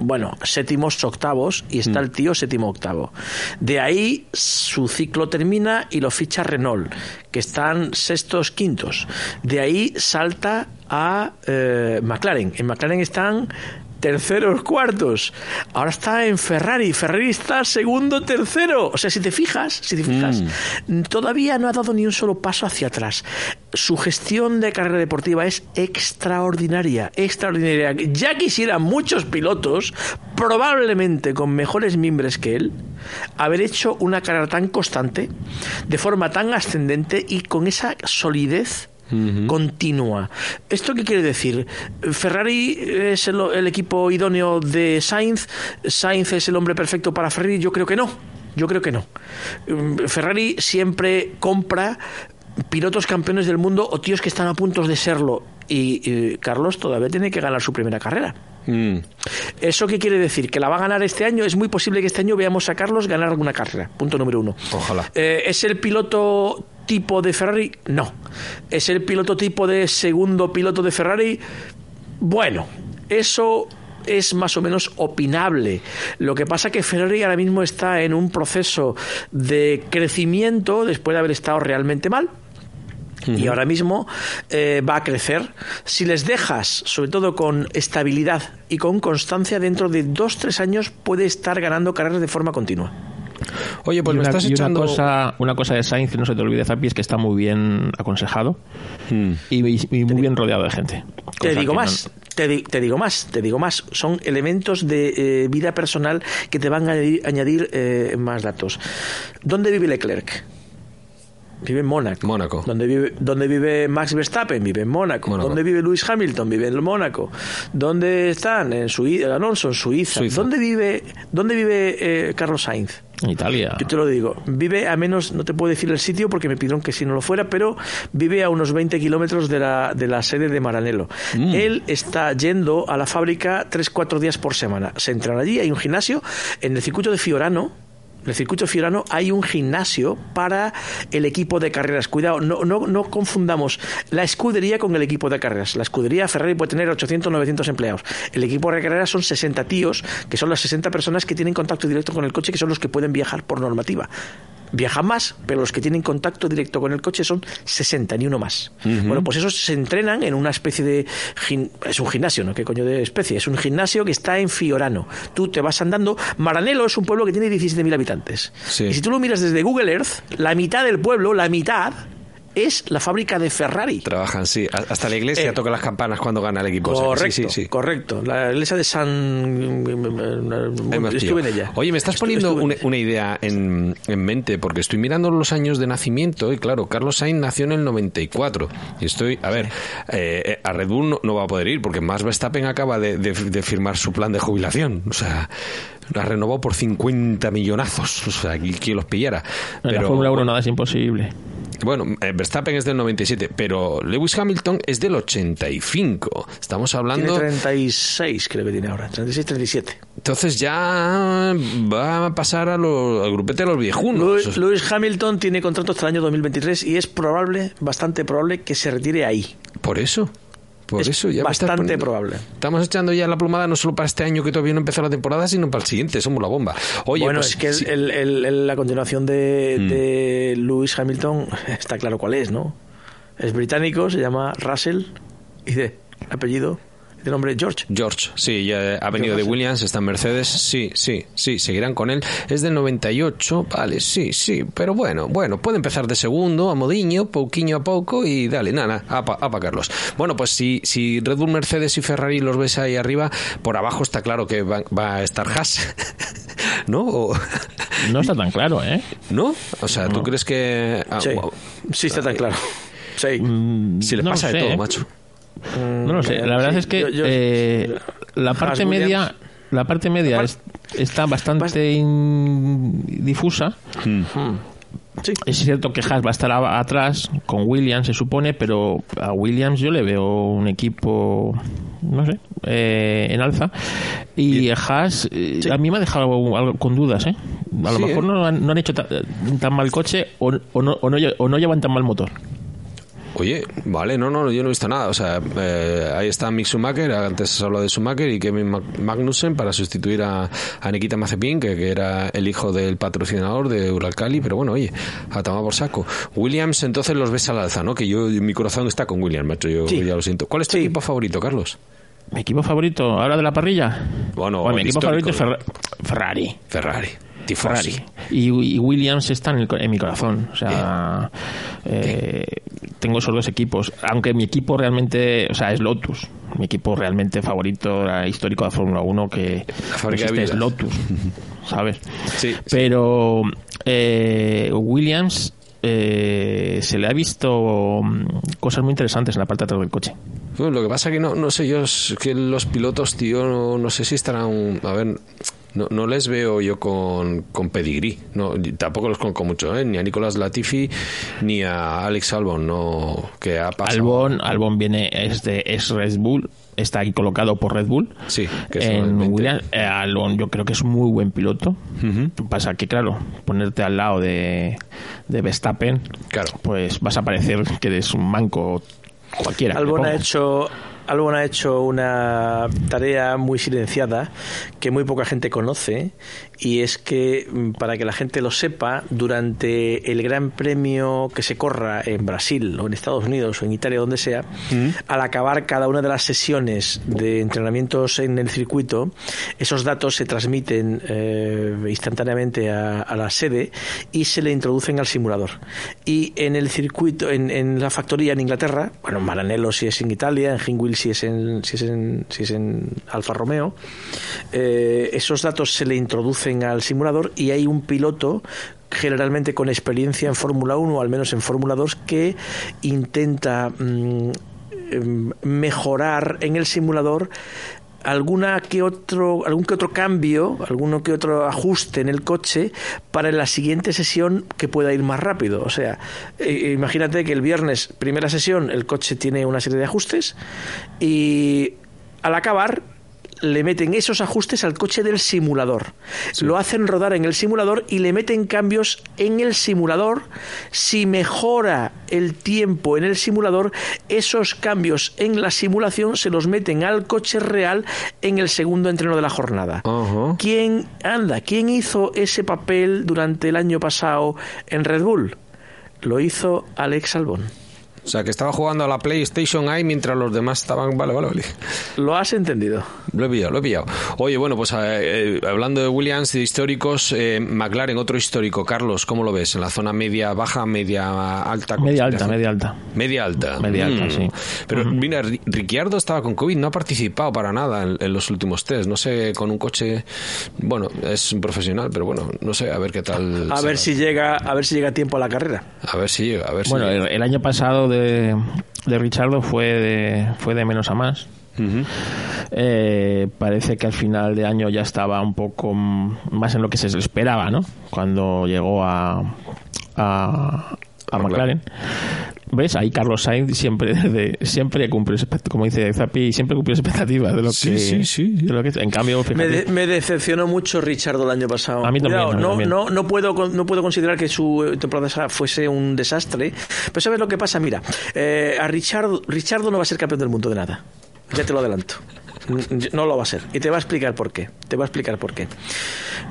S2: Bueno, séptimos, octavos, y está mm. el tío séptimo, octavo. De ahí su ciclo termina y lo ficha Renault, que están sextos, quintos. De ahí salta a eh, McLaren. En McLaren están terceros, cuartos. Ahora está en Ferrari. Ferrari está segundo, tercero. O sea, si te fijas, si te fijas, mm. todavía no ha dado ni un solo paso hacia atrás. Su gestión de carrera deportiva es extraordinaria, extraordinaria. Ya quisieran muchos pilotos, probablemente con mejores miembros que él, haber hecho una carrera tan constante, de forma tan ascendente y con esa solidez continua. ¿Esto qué quiere decir? ¿Ferrari es el, equipo idóneo de Sainz? ¿Sainz es el hombre perfecto para Ferrari? Yo creo que no. Yo creo que no. Mm, Ferrari siempre compra pilotos campeones del mundo o tíos que están a punto de serlo. Y, Carlos todavía tiene que ganar su primera carrera. Mm. ¿Eso qué quiere decir? ¿Que la va a ganar este año? Es muy posible que este año veamos a Carlos ganar alguna carrera. Punto número uno.
S1: Ojalá.
S2: Eh, ¿Es el piloto tipo de Ferrari? No. ¿Es el piloto tipo de segundo piloto de Ferrari? Bueno, eso es más o menos opinable. Lo que pasa es que Ferrari ahora mismo está en un proceso de crecimiento después de haber estado realmente mal. Y ahora mismo eh, va a crecer. Si les dejas, sobre todo con estabilidad y con constancia, dentro de dos, tres años puede estar ganando carreras de forma continua.
S3: Oye, pues me estás echando... Una cosa, una cosa de Sainz, no se te olvide, Zapi, es que está muy bien aconsejado hmm. y, muy bien rodeado de gente.
S2: Te digo más, te, digo más, te digo más. Son elementos de eh, vida personal que te van a añadir, eh, más datos. ¿Dónde vive Leclerc? Vive en Mónaco.
S1: Mónaco.
S2: ¿Dónde vive, donde vive Max Verstappen? Vive en Mónaco. ¿Dónde vive Lewis Hamilton? Vive en Mónaco. ¿Dónde están? En Suiza, Alonso, en Suiza. ¿Dónde vive, dónde vive eh, Carlos Sainz?
S3: En Italia.
S2: Yo te lo digo. Vive a menos, no te puedo decir el sitio porque me pidieron que si no lo fuera, pero vive a unos 20 kilómetros de la, de la sede de Maranello. Mm. Él está yendo a la fábrica 3-4 días por semana. Se entran allí, hay un gimnasio en el circuito de Fiorano en el circuito fiorano hay un gimnasio para el equipo de carreras. Cuidado, no, no, no confundamos la escudería con el equipo de carreras. La escudería Ferrari puede tener 800, 900 empleados. El equipo de carreras son 60 tíos, que son las 60 personas que tienen contacto directo con el coche, que son los que pueden viajar por normativa viajan más, pero los que tienen contacto directo con el coche son 60, ni uno más. Bueno, pues esos se entrenan en una especie de... Es un gimnasio, ¿no? ¿Qué coño de especie? Es un gimnasio que está en Fiorano. Tú te vas andando... Maranello es un pueblo que tiene 17.000 habitantes. Y si tú lo miras desde Google Earth, la mitad del pueblo, la mitad, es la fábrica de Ferrari.
S1: Trabajan, sí. Hasta la iglesia eh, toca las campanas cuando gana el equipo.
S2: Correcto, sí, correcto. La iglesia de San...
S1: Estuve en ella. Oye, me estás poniendo una, idea en, mente, porque estoy mirando los años de nacimiento y claro, Carlos Sainz nació en el 94. Y estoy, a ver, eh, a Red Bull no, va a poder ir porque más Verstappen acaba de, de firmar su plan de jubilación. O sea, La renovó por 50 millonazos. O sea, ¿quién los pillara?
S3: En la Fórmula 1 nada es imposible.
S1: Bueno, eh, Verstappen es del 97, pero Lewis Hamilton es del 85. Estamos hablando...
S2: Tiene 36, creo que tiene ahora. 36, 37.
S1: Entonces ya va a pasar a lo- al grupete de los viejunos.
S2: Lewis, Lewis Hamilton tiene contrato hasta el año 2023 y es probable, bastante probable, que se retire ahí.
S1: Por eso. Por
S2: Es
S1: eso ya
S2: bastante
S1: poniendo-
S2: probable.
S1: Estamos echando ya la plumada no solo para este año que todavía no empezó la temporada, sino para el siguiente. Somos la bomba. Oye,
S2: bueno,
S1: pues,
S2: es que el-
S1: sí. Mm.
S2: el- el- el- la continuación de, de Lewis Hamilton <laughs> está claro cuál es, ¿no? Es británico, se llama Russell y de apellido, de nombre George.
S1: George, sí, ya ha venido de. Williams, está en Mercedes, sí, sí, sí, seguirán con él. Es del 98, vale, sí, sí, pero bueno, bueno, puede empezar de segundo, a modiño, pouquiño a poco y dale, nada, apa, apa Carlos. Bueno, pues si, si Red Bull, Mercedes y Ferrari los ves ahí arriba, por abajo está claro que va, va a estar Haas, <laughs> ¿no? O-
S3: No está tan claro, ¿eh?
S1: ¿No? O sea, ¿tú crees que... ah,
S2: Sí,
S1: wow.
S2: sí está tan claro. Sí.
S3: Mm,
S1: Si le
S3: no
S1: pasa de todo,
S3: ¿eh?
S1: macho.
S3: No lo sé. La verdad
S2: Sí,
S3: es que
S2: yo- yo-
S3: eh, la parte media, la parte media
S2: La
S3: es- está bastante in- difusa.
S2: Sí.
S3: Es cierto que Haas va a estar a- atrás con Williams, se supone, pero a Williams yo le veo un equipo, no sé, eh, en alza. Y Haas eh, a mí me ha dejado algo con dudas, ¿eh? A lo
S1: Sí,
S3: mejor
S1: ¿eh?
S3: no, han, no han hecho ta- tan mal coche o, o no, o, no, lle- o no llevan tan mal motor.
S1: Oye, vale, no, no, yo no he visto nada. O sea, eh, ahí está Mick Schumacher, antes se habló de Schumacher y Kevin Mag- Magnussen para sustituir a, a Nikita Mazepin, que, que era el hijo del patrocinador de Uralcali, pero bueno, oye, a tomar por saco. Williams, entonces los ves al alza, ¿no? Que yo, mi corazón está con Williams, macho, yo
S2: Sí.
S1: ya lo siento. ¿Cuál es tu
S2: Sí.
S1: equipo favorito, Carlos?
S3: ¿Mi equipo favorito ahora de la parrilla?
S1: Bueno,
S3: Bueno, mi equipo favorito es Ferra- Ferrari.
S1: Ferrari.
S3: Ferrari. Y, y Williams está en, el en mi corazón. O sea, eh, tengo esos dos equipos. Aunque mi equipo realmente, o sea, es Lotus. Mi equipo realmente favorito histórico de Fórmula 1 que existe es. Lotus. <laughs> ¿Sabes?
S1: Sí.
S3: Pero eh, Williams eh, se le ha visto mm, cosas muy interesantes en la parte de atrás del coche.
S1: Bueno, lo que pasa que no, no sé yo, es que los pilotos, tío, no, no sé si estarán... A ver, no, no les veo yo con, con pedigrí. No, tampoco los conozco mucho, ¿eh? Ni a Nicolás Latifi ni a Alex Albon, no, que ha pasado...
S3: Albon, Albon viene, es de es Red Bull, está aquí colocado por Red Bull.
S1: Sí, que es
S3: en Williams, eh, Albon yo creo que es muy buen piloto. Pasa que, claro, ponerte al lado de, de Verstappen,
S1: Claro.
S3: pues vas a parecer que eres un manco cualquiera.
S2: Albon ha hecho Albon ha hecho una tarea muy silenciada que muy poca gente conoce y es que mm, para que la gente lo sepa durante el Gran Premio que se corra en Brasil o en Estados Unidos o en Italia donde sea al acabar cada una de las sesiones de entrenamientos en el circuito esos datos se transmiten eh, instantáneamente a, a la sede y se le introducen al simulador. Y en el circuito en, en la factoría en Inglaterra bueno en Maranello si es en Italia en Hingwil si es en si es en, si es en Alfa Romeo eh, esos datos se le introducen al simulador y hay un piloto generalmente con experiencia en Fórmula 1 o al menos en Fórmula 2 que intenta mm, em, mejorar en el simulador alguna que otro algún que otro cambio alguno que otro ajuste en el coche para la siguiente sesión que pueda ir más rápido. O sea eh, imagínate que el viernes primera sesión el coche tiene una serie de ajustes y al acabar le meten esos ajustes al coche del simulador. Lo hacen rodar en el simulador y le meten cambios en el simulador. Si mejora el tiempo en el simulador, esos cambios en la simulación se los meten al coche real en el segundo entreno de la jornada. ¿Quién anda? ¿Quién hizo ese papel durante el año pasado en Red Bull? Lo hizo Alex Albon.
S1: O sea, que estaba jugando a la PlayStation ahí mientras los demás estaban... Vale, vale, vale.
S2: ¿Lo has entendido?
S1: Lo he pillado, lo he pillado. Oye, bueno, pues eh, eh, hablando de Williams, de históricos, eh, McLaren, otro histórico. Carlos, ¿cómo lo ves? ¿En la zona media, baja, media, alta?
S3: Media alta, media alta.
S1: Media alta.
S3: Media alta,
S1: Mm.
S3: sí.
S1: Pero mira, Ri- Ricciardo estaba con COVID, no ha participado para nada en, en los últimos test. No sé, con un coche, bueno, es un profesional, pero bueno, no sé, a ver qué tal.
S2: A ver si llega, a ver si llega tiempo a la carrera.
S1: A ver si llega, a ver
S3: Bueno,
S1: si llega.
S3: el año pasado de, de Richardo fue de, fue de menos a más. Eh, parece que al final de año ya estaba un poco más en lo que se esperaba, ¿no? Cuando llegó a, a, a McLaren. ¿Ves? Ahí Carlos Sainz siempre <laughs> desde, siempre cumple, como dice Zappi, siempre cumple expectativas de lo que...
S1: Sí, sí.
S3: De lo que, en cambio,
S2: me, me, decepcionó mucho Richardo el año pasado.
S3: A mí también.
S2: no,
S3: también.
S2: no, no, puedo, no puedo considerar que su temporada fuese un desastre. Pero ¿sabes lo que pasa? Mira, eh, a Richardo, Richardo no va a ser campeón del mundo de nada. Ya te lo adelanto. No lo va a ser. Y te va a explicar por qué. Te va a explicar por qué.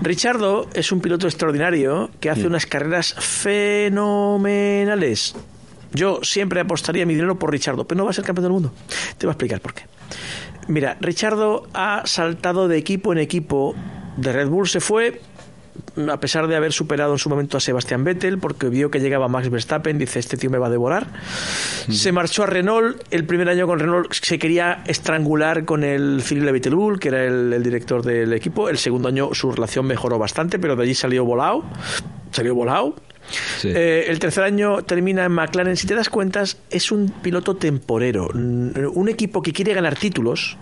S2: Richardo es un piloto extraordinario que hace mm. unas carreras fenomenales. Yo siempre apostaría mi dinero por Richardo, pero no va a ser campeón del mundo. Te voy a explicar por qué. Mira, Richardo ha saltado de equipo en equipo. De Red Bull se fue, a pesar de haber superado en su momento a Sebastián Vettel, porque vio que llegaba Max Verstappen, dice, este tío me va a devorar. Mm. Se marchó a Renault, el primer año con Renault se quería estrangular con el Philippe Vettelul, que era el, el, director del equipo. El segundo año su relación mejoró bastante, pero de allí salió volado. Salió volado. Eh, el tercer año termina en McLaren. Si te das cuenta, es un piloto temporero. Un equipo que quiere ganar títulos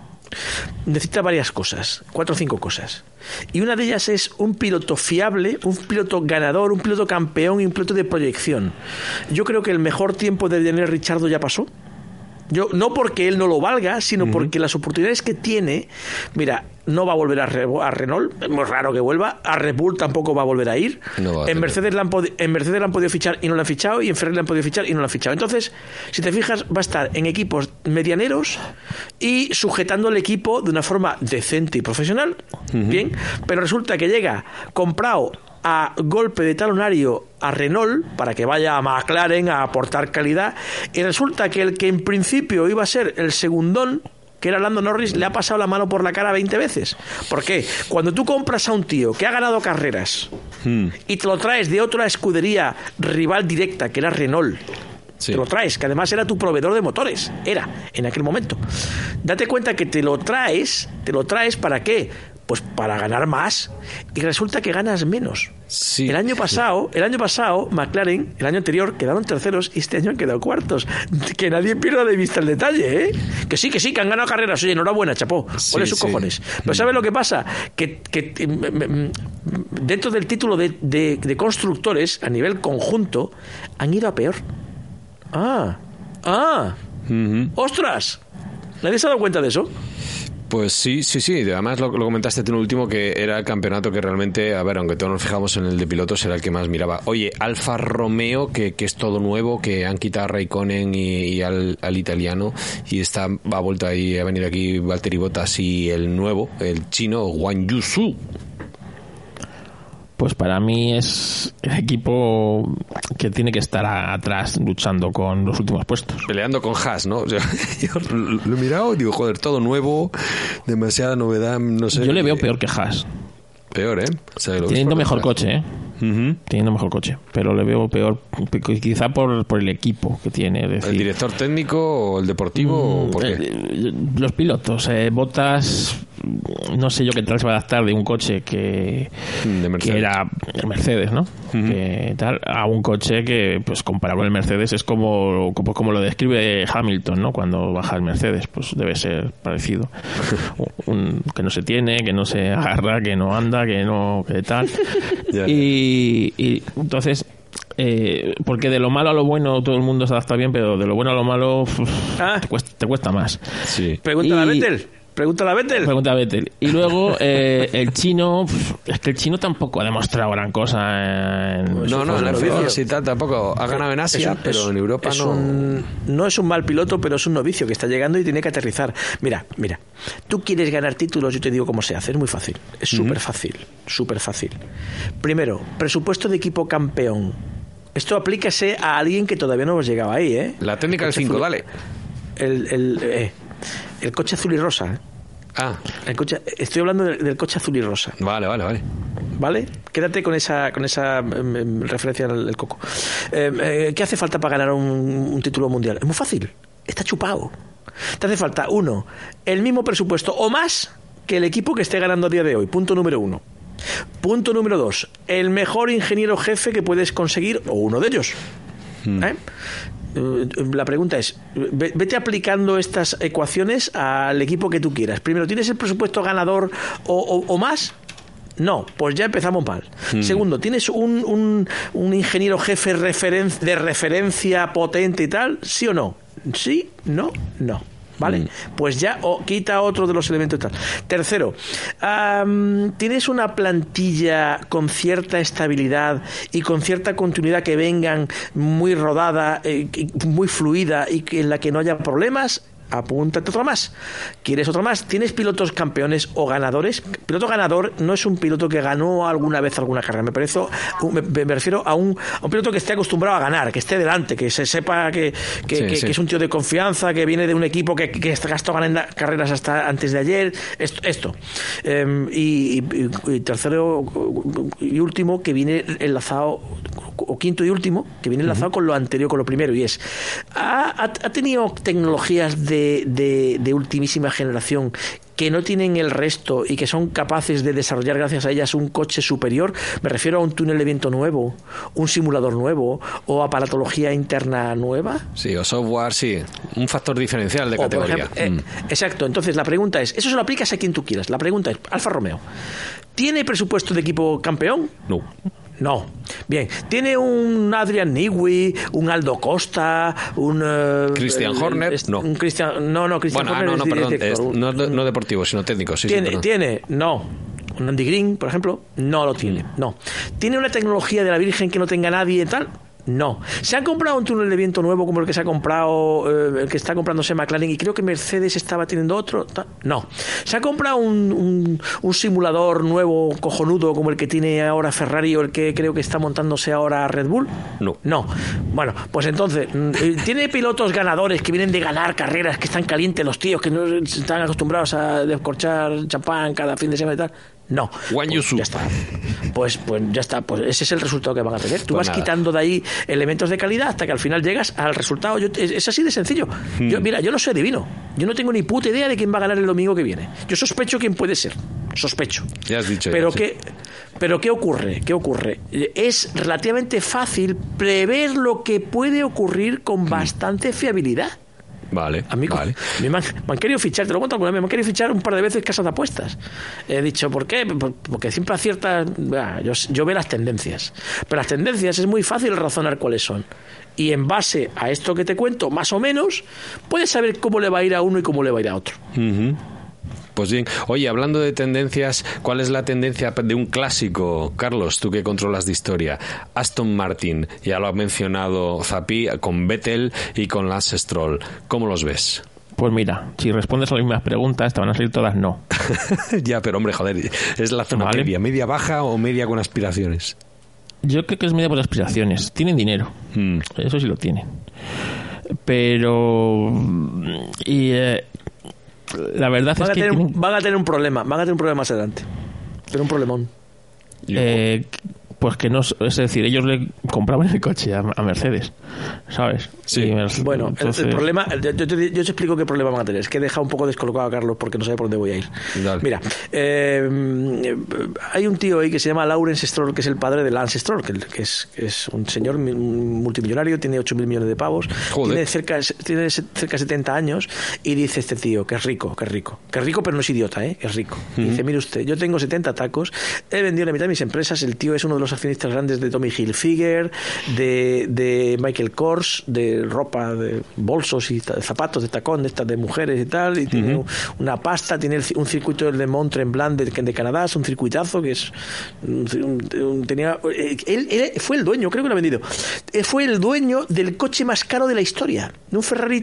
S2: necesita varias cosas, cuatro o cinco cosas. Y una de ellas es un piloto fiable, un piloto ganador, un piloto campeón y un piloto de proyección. Yo creo que el mejor tiempo de Daniel Richardo ya pasó. Yo, no porque él no lo valga, sino porque las oportunidades que tiene, mira, no va a volver a, Renault, es muy raro que vuelva, a Red Bull tampoco va a volver a ir, en, Mercedes la han en Mercedes la han podido fichar y no la han fichado, y en Ferrari la han podido fichar y no la han fichado. Entonces, si te fijas, va a estar en equipos medianeros y sujetando el equipo de una forma decente y profesional, bien, pero resulta que llega comprado a golpe de talonario a Renault para que vaya a McLaren a aportar calidad y resulta que el que en principio iba a ser el segundón que era Lando Norris, le ha pasado la mano por la cara 20 veces. ¿Por qué? Cuando tú compras a un tío que ha ganado carreras hmm. y te lo traes de otra escudería rival directa, que era Renault, te lo traes, que además era tu proveedor de motores, era en aquel momento. Date cuenta que te lo traes, te lo traes para qué? Pues para ganar más y resulta que ganas menos. El año pasado, el año pasado, McLaren, el año anterior quedaron terceros y este año han quedado cuartos. Que nadie pierda de vista el detalle, ¿eh? Que sí, que sí, que han ganado carreras. Oye, enhorabuena, chapó. Pone sus cojones. Pero ¿sabes lo que pasa? Que, mm, mm, mm, dentro del título de, constructores, a nivel conjunto, han ido a peor. Ah, ah, ostras. ¿Nadie se ha dado cuenta de eso?
S1: Pues sí, sí, sí. Además lo, comentaste tú en el último que era el campeonato que realmente, a ver, aunque todos nos fijamos en el de pilotos, era el que más miraba. Oye, Alfa Romeo, que, que es todo nuevo, que han quitado a Raikkonen y, al, italiano, y está, ha vuelto ahí, ha venido aquí Valtteri Bottas y el nuevo, el chino, Wang Yusu
S3: pues para mí es el equipo que tiene que estar atrás luchando con los últimos puestos.
S1: Peleando con Haas, ¿no? <laughs> yo lo he mirado y digo, joder, todo nuevo, demasiada novedad, no sé.
S3: Yo le veo peor que Haas.
S1: Peor, ¿eh?
S3: Teniendo mejor coche, ¿eh? Teniendo mejor coche. Pero le veo peor, quizá por, por el equipo que tiene.
S1: ¿El director técnico o el deportivo? Mm,
S3: eh, los pilotos. Eh, Botas no sé yo qué tal se va a adaptar de un coche que, que era Mercedes, ¿no? tal, a un coche que, pues comparable al Mercedes, es como, como, como, lo describe Hamilton, ¿no? Cuando baja el Mercedes, pues debe ser parecido. <laughs> un, que no se tiene, que no se agarra, que no anda, que no, que tal. <laughs> y, y entonces eh, porque de lo malo a lo bueno todo el mundo se adapta bien, pero de lo bueno a lo malo ah. te, cuesta, te, cuesta, más.
S1: Sí.
S2: Pregúntale a Vettel. Pregúntale a Vettel.
S3: Pregunta a Vettel. Y luego <laughs> eh, el chino, es que el chino tampoco ha demostrado gran cosa. En
S1: no, no, en la sí, tampoco. Ha ganado en Asia, pero en Europa no.
S2: no es un mal piloto, pero es un novicio que está llegando y tiene que aterrizar. Mira, mira. Tú quieres ganar títulos, yo te digo cómo se hace. Es muy fácil. Es súper fácil. Súper fácil. Primero, presupuesto de equipo campeón. Esto aplíquese a alguien que todavía no hemos llegado ahí, ¿eh?
S1: La técnica del 5, dale.
S2: El, el, eh, el coche azul y rosa. ¿eh?
S1: Ah.
S2: El coche, estoy hablando del, coche azul y rosa.
S1: Vale, vale, vale.
S2: ¿Vale? Quédate con esa, con esa em, em, referencia al coco. Em, eh, ¿Qué hace falta para ganar un, título mundial? Es muy fácil. Está chupado. Te hace falta, uno, el mismo presupuesto o más que el equipo que esté ganando a día de hoy. Punto número uno. Punto número dos, el mejor ingeniero jefe que puedes conseguir, o uno de ellos. Hmm. ¿Eh? Eh, la pregunta es, ve- vete aplicando estas ecuaciones al equipo que tú quieras. Primero, ¿tienes el presupuesto ganador o, o- o más? No, pues ya empezamos mal. Segundo, ¿tienes un, un- un ingeniero jefe referen- de referencia potente y tal? ¿Sí o no? Sí, no, no. ¿Vale? Pues ya o quita otro de los elementos tal. Tercero, ¿tienes una plantilla con cierta estabilidad y con cierta continuidad que vengan muy rodada, eh, muy fluida y que en la que no haya problemas? Apúntate otro más. ¿Quieres otro más? ¿Tienes pilotos campeones o ganadores? Piloto ganador no es un piloto que ganó alguna vez alguna carrera. Me, parece, me, me refiero a un, a un piloto que esté acostumbrado a ganar, que esté delante, que se sepa que, que,
S1: Sí,
S2: que-
S1: sí.
S2: que es un tío de confianza, que viene de un equipo que, que gastó ganando carreras hasta antes de ayer. Esto. esto. Em, y, y- y tercero y último, que viene enlazado, o quinto y último, que viene enlazado con lo anterior, con lo primero, y es, ¿ha, ha- ha tenido tecnologías de, de- de ultimísima generación que no tienen el resto y que son capaces de desarrollar gracias a ellas un coche superior? Me refiero a un túnel de viento nuevo, un simulador nuevo o aparatología interna nueva.
S1: Sí, o software, sí. Un factor diferencial de
S2: O,
S1: categoría.
S2: ejemplo, eh,
S1: Mm.
S2: Exacto. Entonces, la pregunta es, eso se lo aplicas a quien tú quieras. La pregunta es, Alfa Romeo, ¿tiene presupuesto de equipo campeón?
S1: No.
S2: No. Bien. ¿Tiene un Adrian Newey, un Aldo Costa, un... eh,
S1: Christian
S2: el-
S1: Horner?
S2: es-
S1: No.
S2: Un Christian, no, no, Christian
S1: Bueno, ah,
S2: Horner
S1: no, no,
S2: es
S1: perdón. es- no, no deportivo, sino técnico. Sí,
S2: tiene, tiene, no. Un Andy Green, por ejemplo, no lo tiene. No. ¿Tiene una tecnología de la Virgen que no tenga nadie y tal? No. ¿Se ha comprado un túnel de viento nuevo como el que se ha comprado, eh, el que está comprándose McLaren y creo que Mercedes estaba teniendo otro? No. ¿Se ha comprado un, un- un simulador nuevo, cojonudo, como el que tiene ahora Ferrari o el que creo que está montándose ahora Red Bull?
S1: No.
S2: No. Bueno, pues entonces, mm, eh, ¿tiene pilotos ganadores que vienen de ganar carreras, que están calientes los tíos, que no están acostumbrados a descorchar champán cada fin de semana y tal? No. Pues ya está. Pues, pues ya está. Pues ese es el resultado que van a tener. Tú
S1: Pues
S2: vas
S1: nada.
S2: quitando de ahí elementos de calidad hasta que al final llegas al resultado. Yo- es, es así de sencillo.
S1: Hmm.
S2: Yo, mira, yo no soy adivino. Yo no tengo ni puta idea de quién va a ganar el domingo que viene. Yo sospecho quién puede ser. Sospecho.
S1: Ya has dicho.
S2: Pero
S1: ya, sí.
S2: qué, pero qué ocurre, qué ocurre. Es relativamente fácil prever lo que puede ocurrir con bastante fiabilidad.
S1: Vale,
S2: A mí,
S1: vale.
S2: me, han, me han querido fichar, te lo cuento alguna vez, me han querido fichar un par de veces casas de apuestas. He dicho, ¿por qué? Por- Porque siempre aciertas. bah, Yo, yo veo las tendencias. Pero las tendencias es muy fácil razonar cuáles son. Y en base a esto que te cuento, más o menos, puedes saber cómo le va a ir a uno y cómo le va a ir a otro.
S1: Ujú. Pues bien, oye, hablando de tendencias, ¿cuál es la tendencia de un clásico, Carlos, tú que controlas de historia? Aston Martin, ya lo ha mencionado Zapi, con Vettel y con Lance Stroll. ¿Cómo los ves?
S3: Pues mira, si respondes a las mismas preguntas, te van a salir todas no. <laughs>
S1: ya, pero hombre, joder, es la zona
S3: Vale.
S1: media, media baja o media con aspiraciones.
S3: Yo creo que es media por aspiraciones. Tienen dinero.
S1: Mm.
S3: Eso sí lo tienen. Pero. Y. eh, la verdad
S2: Van
S3: es
S2: a,
S3: que.
S2: tener,
S3: tienen-
S2: van a tener un problema, van a tener un problema más adelante. Pero un problemón.
S3: eh, pues que no. Es decir, ellos le compraban el coche a, a Mercedes. ¿Sabes?
S1: Sí.
S3: Mercedes-
S2: Bueno, el-
S3: entonces-
S2: el, problema, yo, yo te, yo te explico qué problema van a tener. Es que he dejado un poco descolocado a Carlos porque no sabe por dónde voy a ir.
S1: Dale.
S2: Mira, eh, hay un tío ahí que se llama Lawrence Stroll, que es el padre de Lance Stroll, que, que es, que es un señor multimillonario, tiene 8 mil millones de pavos,
S1: Joder.
S2: tiene cerca, tiene cerca de 70 años y dice este tío que es rico, que es rico, que es rico pero no es idiota, ¿eh? que es rico. Y Dice, mire usted, yo tengo 70 tacos, he vendido la mitad de mis empresas, el tío es uno de los accionistas grandes de Tommy Hilfiger, de, de Michael Kors, de ropa, de bolsos y zapatos de tacón, de estas de mujeres y tal, y tiene un- una pasta, tiene un circuito del de Mont Tremblant de, de Canadá, es un circuitazo que es un- un- un- tenía eh, él, él fue el dueño, creo que lo ha vendido. Eh, Fue el dueño del coche más caro de la historia, de un Ferrari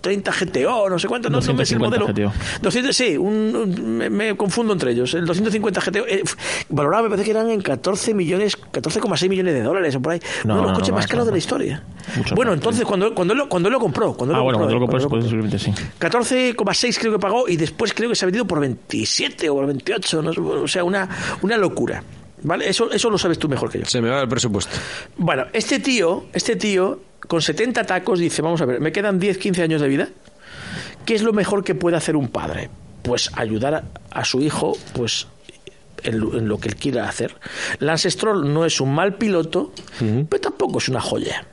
S2: 330 GTO, no sé cuánto, no, no me sé el
S3: 250
S2: modelo.
S3: GTO.
S2: 200, sí, un- un- me, me confundo entre ellos. El 250 GTO eh, valorado me parece que eran en 14 millones, 14,6 millones de dólares o por ahí.
S3: No,
S2: Uno de los
S3: no,
S2: coches
S3: no,
S2: más
S3: más,
S2: caros de la historia.
S3: Mucho
S2: bueno,
S3: más,
S2: entonces cuando, cuando, él cuando él lo compró, cuando él
S3: Ah,
S2: lo
S3: bueno,
S2: compró,
S3: cuando lo
S2: cuando
S3: pues
S2: lo
S3: sí.
S2: 14,6 creo que pagó y después creo que se ha vendido por 27 o por 28, no sé, o sea, una, una locura. ¿Vale? Eso, eso lo sabes tú mejor que yo.
S1: Se me va el presupuesto.
S2: Bueno, este tío, este tío, con 70 tacos, dice, vamos a ver, me quedan 10, 15 años de vida. ¿Qué es lo mejor que puede hacer un padre? Pues ayudar a, a su hijo, pues en lo, en lo que él quiera hacer. Lance Stroll no es un mal piloto, pero tampoco es una joya.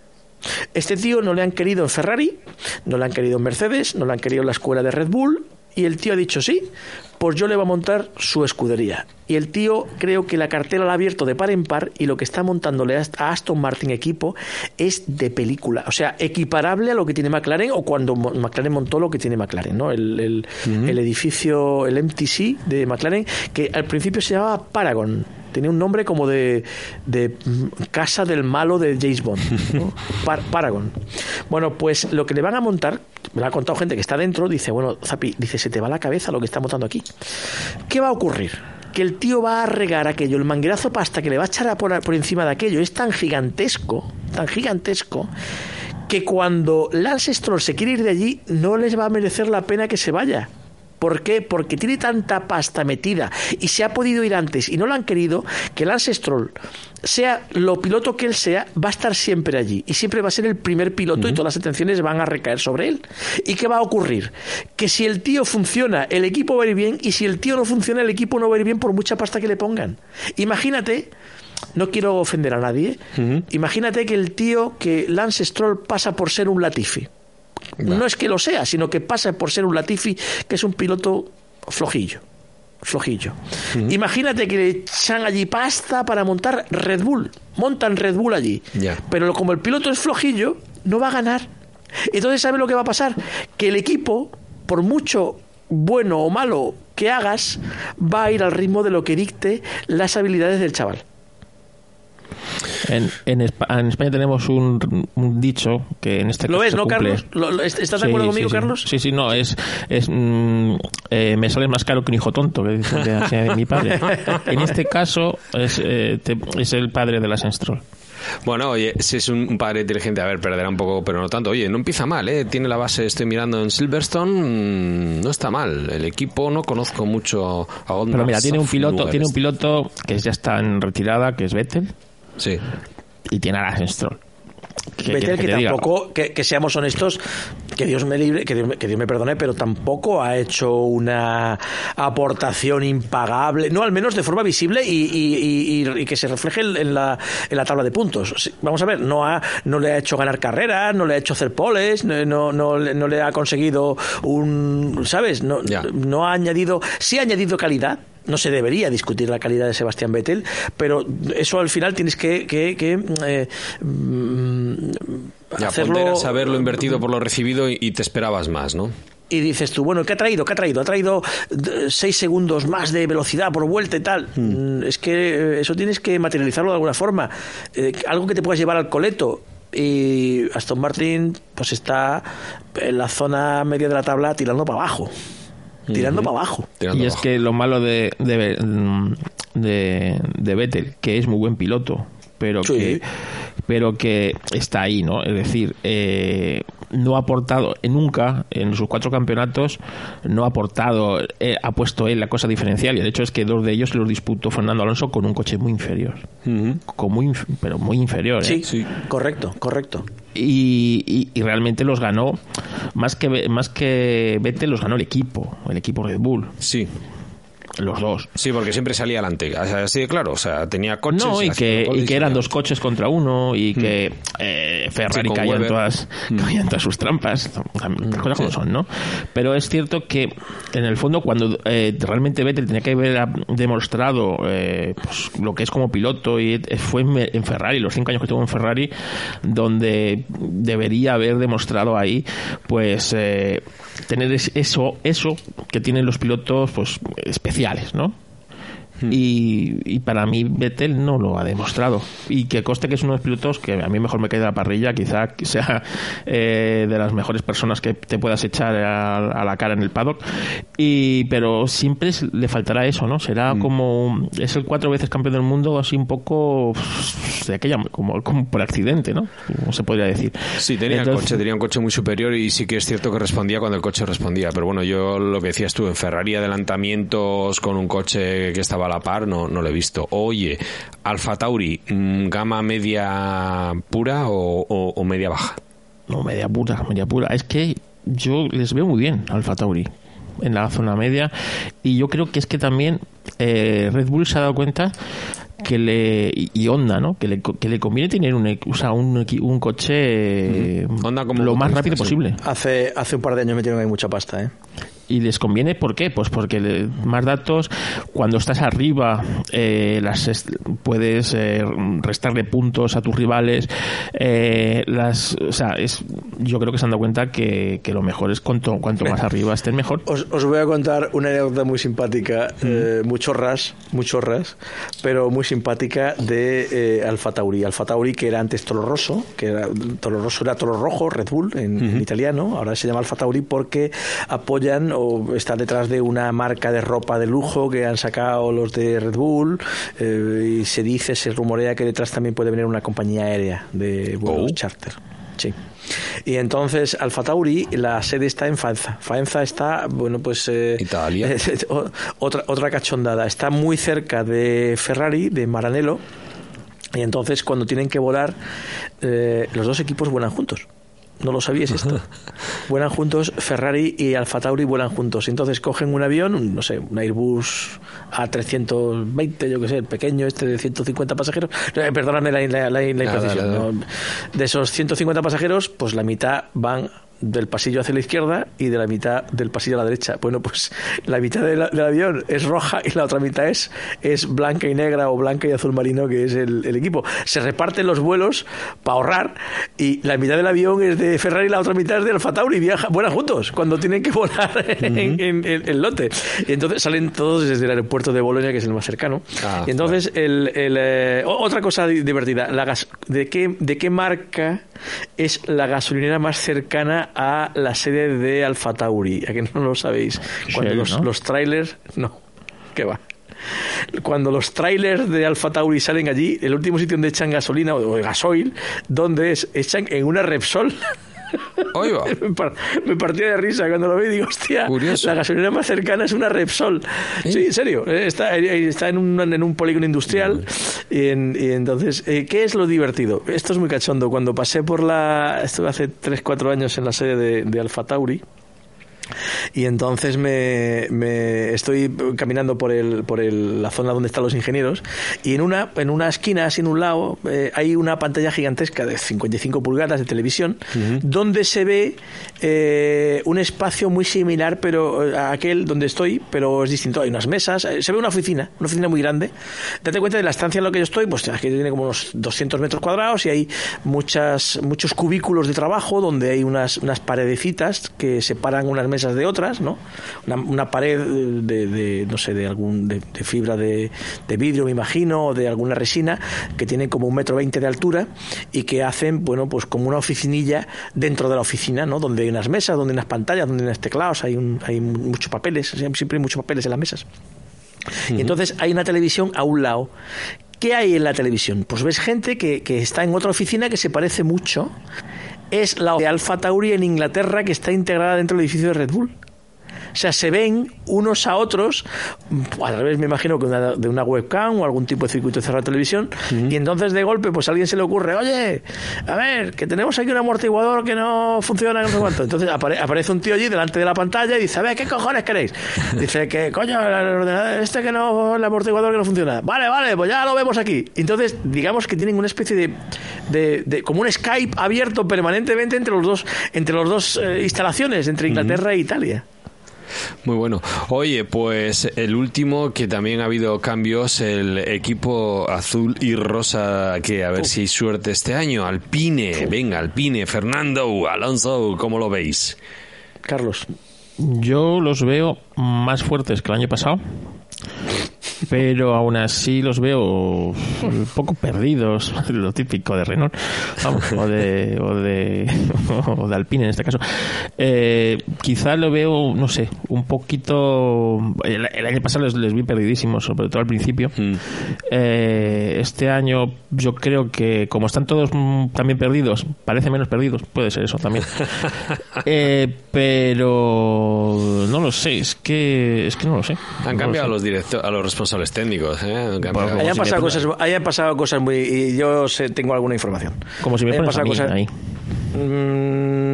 S2: Este tío no le han querido en Ferrari, no le han querido en Mercedes, no le han querido en la escuela de Red Bull, y el tío ha dicho sí, pues yo le voy a montar su escudería. Y el tío creo que la cartera la ha abierto de par en par y lo que está montándole a Aston Martin equipo es de película. O sea, equiparable a lo que tiene McLaren o cuando McLaren montó lo que tiene McLaren, ¿no? El, el, el edificio, el MTC de McLaren, que al principio se llamaba Paragon tenía un nombre como de, de casa del malo de James Bond, ¿no? <laughs> Paragon. Bueno, pues lo que le van a montar, me lo ha contado gente que está dentro, dice, bueno, Zapi, dice, se te va la cabeza lo que está montando aquí. ¿Qué va a ocurrir? que el tío va a regar aquello, el manguerazo pasta que le va a echar por, por encima de aquello es tan gigantesco, tan gigantesco, que cuando Lance Stroll se quiere ir de allí, no les va a merecer la pena que se vaya. ¿Por qué? Porque tiene tanta pasta metida y se ha podido ir antes y no lo han querido que Lance Stroll, sea lo piloto que él sea, va a estar siempre allí y siempre va a ser el primer piloto y todas las atenciones van a recaer sobre él. ¿Y qué va a ocurrir? Que si el tío funciona, el equipo va a ir bien y si el tío no funciona, el equipo no va a ir bien por mucha pasta que le pongan. Imagínate no quiero ofender a nadie. Imagínate que el tío, que Lance Stroll pasa por ser un Latifi. No es que lo sea, sino que pasa por ser un Latifi que es un piloto flojillo. Flojillo. Imagínate que le echan allí pasta para montar Red Bull. Montan Red Bull allí. Pero como el piloto es flojillo, no va a ganar. Entonces, ¿sabe lo que va a pasar? Que el equipo, por mucho bueno o malo que hagas, va a ir al ritmo de lo que dicte las habilidades del chaval.
S3: En, en, España tenemos un, dicho que en este
S2: ¿Lo ves, no, Carlos? ¿Estás de acuerdo conmigo, Carlos?
S3: Sí, sí, no, es, es mm, eh, me sale más caro que un hijo tonto, que dice mi padre. <laughs> en este caso es, eh, es el padre de la Senstrol.
S1: Bueno, oye, si es un padre inteligente, a ver, perderá un poco, pero no tanto. Oye, no empieza mal, ¿eh? Tiene la base, estoy mirando en Silverstone, mm, no está mal. El equipo no conozco mucho a Gondor.
S3: Pero mira, tiene un piloto, tiene un piloto que ya está en retirada, que es Vettel.
S1: Sí.
S3: Y tiene a la Stroll.
S2: Que, que, tampoco, que, seamos honestos, que Dios me libre, que Dios, me perdone, pero tampoco ha hecho una aportación impagable, no al menos de forma visible y, que se refleje en la, en la tabla de puntos. Vamos a ver, no, ha, no le ha hecho ganar carreras, no le ha hecho hacer poles, no, no, no le ha conseguido un, ¿sabes? No, no ha añadido, sí ha añadido calidad, no se debería discutir la calidad de Sebastián Vettel, pero eso al final tienes que, que, eh, mm,
S1: hacerlo. saberlo invertido por lo recibido y, te esperabas más, ¿no?
S2: y dices tú, bueno, ¿qué ha traído? ¿Qué ha traído? Ha traído seis segundos más de velocidad por vuelta y tal. Mm, es que eh, eso tienes que materializarlo de alguna forma. Eh, algo que te puedas llevar al coleto. Y Aston Martin pues está en la zona media de la tabla tirando para abajo tirando para abajo.
S3: y es que lo malo de, de, de, de Vettel, que es muy buen piloto, pero que pero que está ahí, ¿no? Es decir, eh, no ha aportado nunca en sus cuatro campeonatos, no ha aportado, eh, ha puesto él la cosa diferencial y el hecho es que dos de ellos los disputó Fernando Alonso con un coche muy inferior, con muy, pero muy inferior.
S2: ¿eh? Sí, sí, correcto, correcto.
S3: Y, y, realmente los ganó más que más que Vettel los ganó el equipo el equipo Red Bull
S1: sí
S3: los dos.
S1: Sí, porque siempre salía adelante. Así de claro, o sea, tenía coches.
S3: No, y que, y que eran dos coches contra uno y que mm. eh, Ferrari caía, en todas, mm. en todas sus trampas. Las cosas como son, ¿no? Pero es cierto que, en el fondo, cuando eh, realmente Vettel tenía que haber demostrado eh, pues, lo que es como piloto, y fue en, Ferrari, los cinco años que tuvo en Ferrari, donde debería haber demostrado ahí, pues, tener eso, eso que tienen los pilotos, pues, ¿no? Hmm. Y, para mí Vettel no lo ha demostrado. Y que coste que es uno de los pilotos que a mí mejor me cae de la parrilla, quizá sea eh, de las mejores personas que te puedas echar a, la cara en el paddock. Y, pero siempre le faltará eso, ¿no? Será hmm. como. Es el cuatro veces campeón del mundo, así un poco. De aquella, como, como por accidente, ¿no? Como se podría decir.
S1: Sí, tenía coche, tenía un coche muy superior y sí que es cierto que respondía cuando el coche respondía. Pero bueno, yo lo que decías tú, en Ferrari adelantamientos con un coche que estaba a la par, no, no lo he visto. Oye, Alfa Tauri, mm, ¿gama media pura o, media baja?
S3: No, media pura, media pura. Es que yo les veo muy bien Alfa Tauri en la zona media y yo creo que es que también eh, Red Bull se ha dado cuenta que le y Honda, ¿no? Que le, que le conviene tener un, o sea, un, un coche
S1: Honda como
S3: lo más rápido posible.
S2: Hace, hace un par de años metieron ahí mucha pasta, ¿eh?
S3: Y les conviene, ¿por qué? Pues porque le- más datos, cuando estás arriba, eh, las est- puedes eh, restarle puntos a tus rivales. eh, las, o sea, es, yo creo que se han dado cuenta que, que lo mejor es cuanto, cuanto más arriba estés mejor.
S2: Os, os voy a contar una anécdota muy simpática, eh, muy chorras, muy chorras, pero muy simpática de eh, Alfa Tauri. Alfa Tauri, que era antes Toro Rosso, que era, Toro Rosso era Toro Rojo, Red Bull en, en italiano, ahora se llama Alfa Tauri porque apoyan o están detrás de una marca de ropa de lujo que han sacado los de Red Bull eh, y se dice, se rumorea que detrás también puede venir una compañía aérea de vuelos
S1: Oh.
S2: charter. Sí. Y entonces Alfa Tauri, la sede está en Faenza. Faenza está, bueno, pues... eh,
S1: Italia. <laughs>
S2: eh, otra, otra cachondada. Está muy cerca de Ferrari, de Maranello. Y entonces cuando tienen que volar, eh, los dos equipos vuelan juntos. No lo sabíais esto. <laughs> vuelan juntos, Ferrari y Alfa Tauri vuelan juntos. Entonces cogen un avión, no sé, un Airbus A320, yo que sé, el pequeño este de 150 pasajeros. Eh, perdóname la, la, la- la imprecisión. De esos 150 pasajeros, pues la mitad van del pasillo hacia la izquierda y de la mitad del pasillo a la derecha. Bueno, pues la mitad de la- del avión es roja y la otra mitad es, es blanca y negra o blanca y azul marino, que es el, el equipo. Se reparten los vuelos para ahorrar y la mitad del avión es de Ferrari y la otra mitad es de Alfa Tauri. Viaja, vuelan juntos cuando tienen que volar <laughs> en, en- en el lote. Y entonces salen todos desde el aeropuerto de Bolonia, que es el más cercano.
S1: Ah,
S2: y entonces, el, el, eh, otra cosa di- divertida, la gas- ¿de, qué, ¿de qué marca es la gasolinera más cercana a la sede de Alfa Tauri? ¿A que no lo sabéis? Cuando los,
S3: ¿no?
S2: los trailers... No, ¿qué va? Cuando los trailers de Alfa Tauri salen allí, el último sitio donde echan gasolina o gasoil, donde es? Echan en una Repsol. <laughs> <laughs> Me, par- me partía de risa cuando lo vi y digo, hostia,
S1: Curioso.
S2: la gasolinera más cercana es una Repsol. Sí, en serio, eh, está, eh, está en, un, en un polígono industrial y, en- y entonces, eh, ¿qué es lo divertido? Esto es muy cachondo. Cuando pasé por la... Estuve hace 3-4 años en la sede de, de Alfa Tauri. Y entonces me, me estoy caminando por el, por el- la zona donde están los ingenieros y en una, en una esquina, así en un lado, eh, hay una pantalla gigantesca de 55 pulgadas de televisión donde se ve eh, un espacio muy similar pero eh, a aquel donde estoy, pero es distinto. Hay unas mesas, eh, se ve una oficina, una oficina muy grande. Date cuenta de la estancia en la que yo estoy, pues aquí tiene como unos 200 metros cuadrados y hay muchas, muchos cubículos de trabajo donde hay unas, unas paredecitas que separan unas mesas de otras, ¿no? Una, una pared de, de, no sé, de algún de, de fibra de, de vidrio, me imagino, o de alguna resina, que tienen como un metro veinte de altura y que hacen, bueno, pues como una oficinilla dentro de la oficina, ¿no? Donde hay unas mesas, donde hay unas pantallas, donde hay unos teclados, hay, un, hay muchos papeles, siempre hay muchos papeles en las mesas. Y entonces hay una televisión a un lado. ¿Qué hay en la televisión? Pues ves gente que, que está en otra oficina que se parece mucho. Es la de Alfa Tauri en Inglaterra que está integrada dentro del edificio de Red Bull. O sea, se ven unos a otros, a través, me imagino, que una- de una webcam o algún tipo de circuito cerrado de televisión, y entonces de golpe, pues a alguien se le ocurre, oye, a ver, que tenemos aquí un amortiguador que no funciona, no sé cuánto. Entonces apare- aparece un tío allí delante de la pantalla y dice, a ver, ¿qué cojones queréis? Dice que, coño, el ordenador, este que no, el amortiguador que no funciona. Vale, vale, pues ya lo vemos aquí. Entonces, digamos que tienen una especie de, de, de- como un Skype abierto permanentemente entre los dos, entre los dos eh, instalaciones, entre Inglaterra e Italia.
S1: Muy bueno. Oye, pues el último que también ha habido cambios, el equipo azul y rosa, que a ver si hay suerte este año. Alpine, venga, Alpine, Fernando, Alonso, ¿cómo lo veis?
S2: Carlos.
S3: Yo los veo más fuertes que el año pasado, pero aún así los veo un poco perdidos, <laughs> lo típico de Renault, vamos, o de, o de, <laughs> o de Alpine en este caso. Eh, quizá lo veo, no sé, un poquito. El, el año pasado les, les vi perdidísimos, sobre todo al principio. Eh, este año yo creo que, como están todos mm, también perdidos, parece menos perdidos, puede ser eso también. <laughs> Eh, pero no lo sé, es que, es que no lo sé.
S1: Han
S3: No
S1: cambiado a
S3: lo
S1: los directo- a los responsables técnicos, ¿eh?
S2: Hayan
S3: si
S2: pasado, cosas, hayan pasado cosas muy... Y yo sé, tengo alguna información.
S3: Como si me
S2: Hayan
S3: pones a
S2: pasado
S3: mí
S2: cosas-
S3: ahí.
S2: Mm,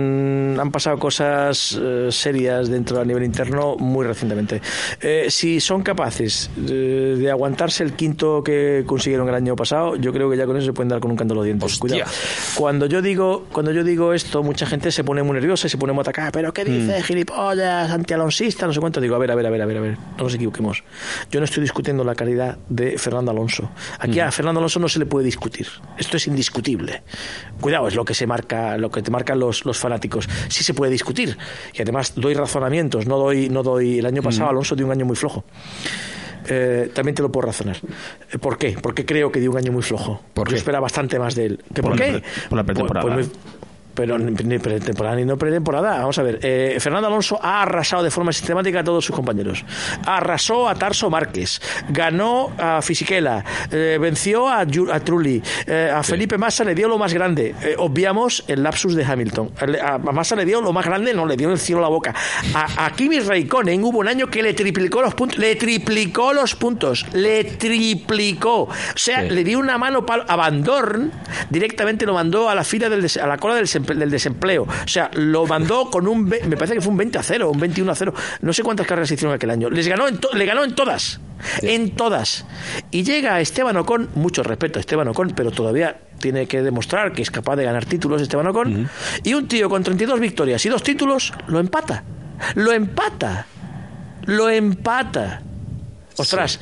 S2: han, han pasado cosas eh, serias dentro a nivel interno muy recientemente. Eh, si son capaces eh, de aguantarse el quinto que consiguieron el año pasado, yo creo que ya con eso se pueden dar con un canto a los dientes.
S1: Hostia.
S2: Cuidado. Cuando yo digo, cuando yo digo esto, mucha gente se pone muy nerviosa y se pone muy atacada. Pero ¿qué dices, gilipollas, antialonsista, no sé cuánto? Digo, a ver, a ver, a ver, a ver, a ver, no nos equivoquemos. Yo no estoy discutiendo la calidad de Fernando Alonso. Aquí a Fernando Alonso no se le puede discutir. Esto es indiscutible. Cuidado, es lo que se marca, lo que te marcan los, los fanáticos. Sí se puede discutir. Y además doy razonamientos, no doy, no doy. El año pasado Alonso dio un año muy flojo. Eh, también te lo puedo razonar. Eh, ¿Por qué? Porque creo que dio un año muy flojo.
S1: ¿Por
S2: Yo
S1: qué?
S2: esperaba bastante más de él. ¿Que
S3: Por
S2: ¿Por,
S3: la
S2: qué?
S3: por la pretemporada.
S2: Pues- pues muy- pero ni pretemporada ni no pretemporada. Vamos a ver. eh, Fernando Alonso ha arrasado de forma sistemática a todos sus compañeros. Arrasó a Tarso Márquez. Ganó a Fisichella. eh, venció a, Trulli. eh, a Felipe Massa le dio lo más grande. Obviamos el lapsus de Hamilton. A, Massa le dio lo más grande, no le dio el cielo a la boca. A, a Kimi Raikkonen hubo un año que le triplicó los puntos. Le triplicó los puntos. Le triplicó. O sea,
S1: Sí.
S2: le dio una mano pal- a Van Dorn. Directamente lo mandó a la fila del a la cola del, del desempleo. O sea, lo mandó con un. Me parece que fue un 20 a 0, un 21 a 0. No sé cuántas carreras hicieron aquel año. Les ganó en le ganó en todas. En todas. Y llega Esteban Ocon, mucho respeto a Esteban Ocon, pero todavía tiene que demostrar que es capaz de ganar títulos Esteban Ocon. Y un tío con 32 victorias y dos títulos lo empata. Lo empata. Lo empata. Ostras,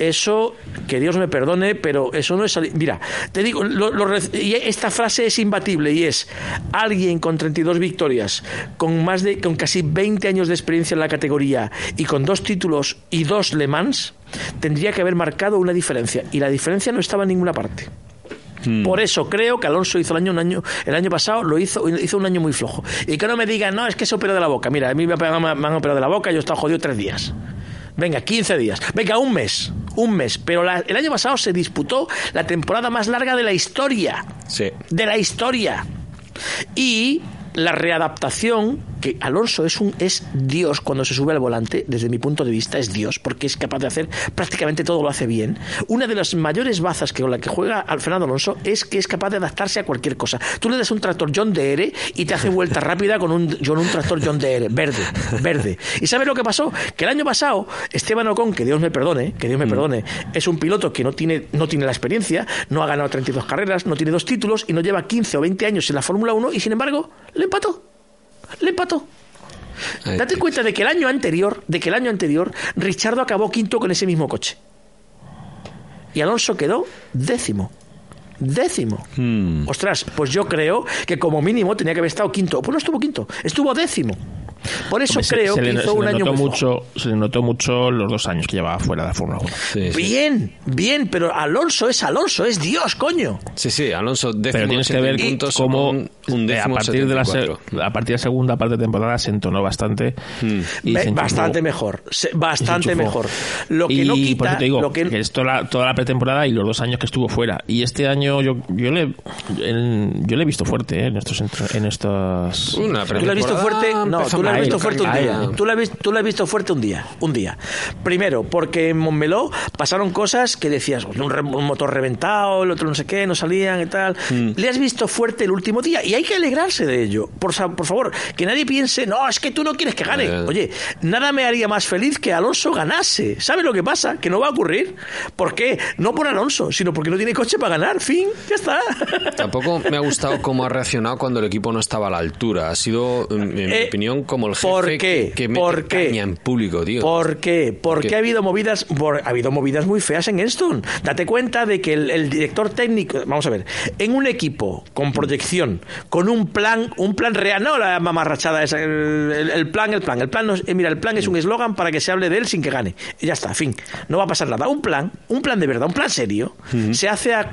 S2: eso, que Dios me perdone, pero eso no es... sali- Mira, te digo, lo- lo y esta frase es imbatible y es alguien con 32 victorias, con más de, con casi 20 años de experiencia en la categoría y con dos títulos y dos Le Mans, tendría que haber marcado una diferencia. Y la diferencia no estaba en ninguna parte. Por eso creo que Alonso hizo el año un año el año pasado lo hizo hizo un año muy flojo. Y que no me digan no es que se operó de la boca mira a mí me, han- me han operado de la boca y yo he estado jodido tres días. Venga 15 días. Venga un mes un mes pero la- el año pasado se disputó la temporada más larga de la historia
S1: Sí.
S2: de la historia y la readaptación que Alonso es un es Dios cuando se sube al volante desde mi punto de vista es Dios porque es capaz de hacer prácticamente todo lo hace bien. Una de las mayores bazas que con la que juega al Fernando Alonso es que es capaz de adaptarse a cualquier cosa. Tú le das un tractor John Deere y te hace vuelta <laughs> rápida con un, con un tractor John Deere verde verde. Y sabes lo que pasó que el año pasado Esteban Ocon que Dios me perdone que Dios me perdone es un piloto que no tiene no tiene la experiencia no ha ganado 32 carreras no tiene dos títulos y no lleva 15 o 20 años en la Fórmula 1 y sin embargo le empató le empató Date
S1: te-
S2: cuenta de que el año anterior, de que el año anterior, Richardo acabó quinto con ese mismo coche. Y Alonso quedó décimo. Décimo.
S1: Hmm.
S2: Ostras, pues yo creo que como mínimo tenía que haber estado quinto. Pues no estuvo quinto, estuvo décimo. Por eso
S3: Hombre, se-
S2: creo
S3: se,
S2: que
S3: le,
S2: hizo
S3: se
S2: un
S3: le
S2: año
S3: notó
S2: muy
S3: mucho, se le notó mucho los dos años que llevaba fuera de la Fórmula 1.
S1: Sí, sí.
S2: Bien, bien, pero Alonso es Alonso, es Dios, coño.
S1: Sí, sí, Alonso décimo
S3: Pero tienes que
S1: 80
S3: ver
S1: puntos
S3: cómo
S1: un
S3: eh, a
S1: décimo
S3: partir de la se-
S1: 74.
S3: a partir de la segunda parte de temporada se entonó bastante y
S2: Me-
S3: se enchufó.
S2: bastante mejor, se-
S3: y se
S2: bastante
S3: enchufó.
S2: mejor. Lo que
S3: y
S2: no
S3: por
S2: quita,
S3: eso te digo
S2: lo que,
S3: que es toda la, toda la pretemporada y los dos años que estuvo fuera y este año yo yo le en- yo le he visto fuerte eh, en estos en estos
S1: Una
S2: ¿Tú la has visto fuerte? No, tú la has visto fuerte un día. Tú la, has tú la has visto fuerte un día. Un día. Primero, porque en Montmeló pasaron cosas que decías, un, re- un motor reventado, el otro no sé qué, no salían y tal.
S1: Hmm.
S2: Le has visto fuerte el último día y hay que alegrarse de ello. Por, por favor, que nadie piense, no, es que tú no quieres que gane.
S1: Eh.
S2: Oye, nada me haría más feliz que Alonso ganase. ¿Sabes lo que pasa? Que no va a ocurrir. ¿Por qué? No por Alonso, sino porque no tiene coche para ganar. Fin, ya está.
S1: Tampoco me ha gustado cómo ha reaccionado cuando el equipo no estaba a la altura. Ha sido, en mi
S2: Eh,
S1: opinión, como el jefe
S2: ¿por qué?
S1: que, que mete
S2: ¿Por qué?
S1: caña en público, tío.
S2: ¿Por qué? Porque
S1: qué?
S2: ha habido movidas, por- ha habido movidas muy feas en Enston. Date cuenta de que el, el director técnico, vamos a ver, en un equipo con proyección, con un plan, un plan real, no la mamarrachada esa, el, el- plan, el plan, el plan, no es- eh, mira, el plan es un eslogan para que se hable de él sin que gane. Y ya está, fin, no va a pasar nada. Un plan, un plan de verdad, un plan serio, se hace a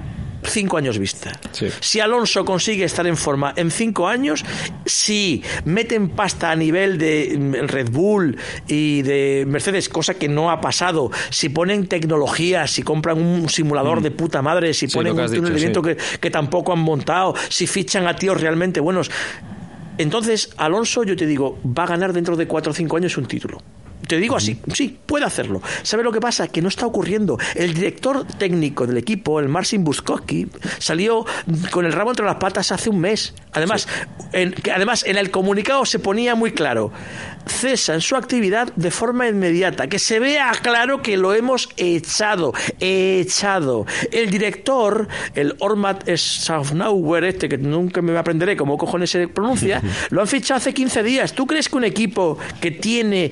S2: cinco años vista.
S1: Sí.
S2: Si Alonso consigue estar en forma en cinco años, si meten pasta a nivel de mm, Red Bull y de Mercedes, cosa que no ha pasado, si ponen tecnología, si compran un simulador de puta madre, si
S1: Sí,
S2: ponen un túnel de viento que, que tampoco han montado, si fichan a tíos realmente buenos. Entonces, Alonso, yo te digo, va a ganar dentro de cuatro o cinco años un título. Te digo así, sí, puede hacerlo. ¿Sabe lo que pasa? Que no está ocurriendo. El director técnico del equipo, el Marcin Buskowski, salió con el rabo entre las patas hace un mes. Además, en, que además, en el comunicado se ponía muy claro, cesan su actividad de forma inmediata, que se vea claro que lo hemos echado, echado. El director, el Ormat Schaffnauer, este que nunca me aprenderé cómo cojones se pronuncia, <laughs> lo han fichado hace 15 días. ¿Tú crees que un equipo que tiene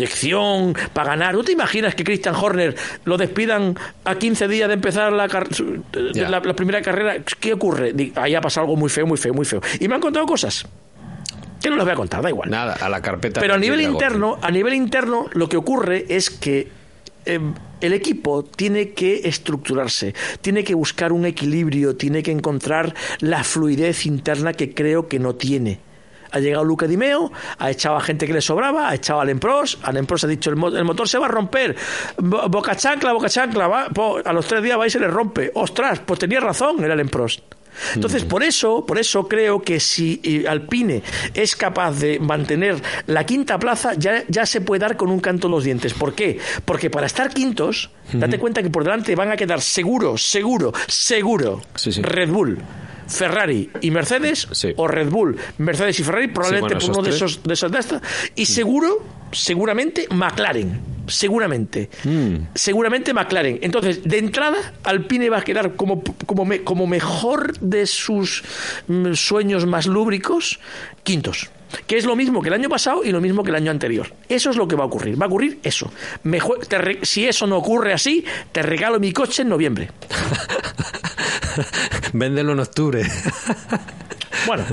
S2: proyección para ganar, ¿tú te imaginas que Christian Horner lo despidan a 15 días de empezar la, la, la primera carrera? ¿Qué ocurre? Ahí ha pasado algo muy feo, muy feo, muy feo. Y me han contado cosas que no les voy a contar, da igual.
S1: Nada, a la carpeta.
S2: Pero a nivel interno, a nivel interno, lo que ocurre es que eh, el equipo tiene que estructurarse, tiene que buscar un equilibrio, tiene que encontrar la fluidez interna que creo que no tiene. Ha llegado Luca Di Meo, ha echado a gente que le sobraba, ha echado a Lempros, a Lempros ha dicho el, mo- el motor se va a romper, Bo- boca chancla, boca chancla, va, po- a los tres días va y se le rompe. Ostras, pues tenía razón, era Lempros. Entonces, por eso, por eso creo que si eh, Alpine es capaz de mantener la quinta plaza, ya, ya se puede dar con un canto en los dientes. ¿Por qué? Porque para estar quintos, date cuenta que por delante van a quedar seguro, seguro, seguro
S1: Sí, sí.
S2: Red Bull. Ferrari y Mercedes
S1: Sí.
S2: o Red Bull, Mercedes y Ferrari probablemente
S1: bueno,
S2: por uno de
S1: esos
S2: de esos de estas y seguro seguramente McLaren seguramente
S1: Mm.
S2: seguramente McLaren entonces de entrada Alpine va a quedar como como me- como mejor de sus mm, sueños más lúbricos quintos que es lo mismo que el año pasado y lo mismo que el año anterior. Eso es lo que va a ocurrir. Va a ocurrir eso. Mejor, te re- si eso no ocurre así, te regalo mi coche en noviembre. <laughs> <laughs>
S1: Véndelo en octubre.
S2: Bueno,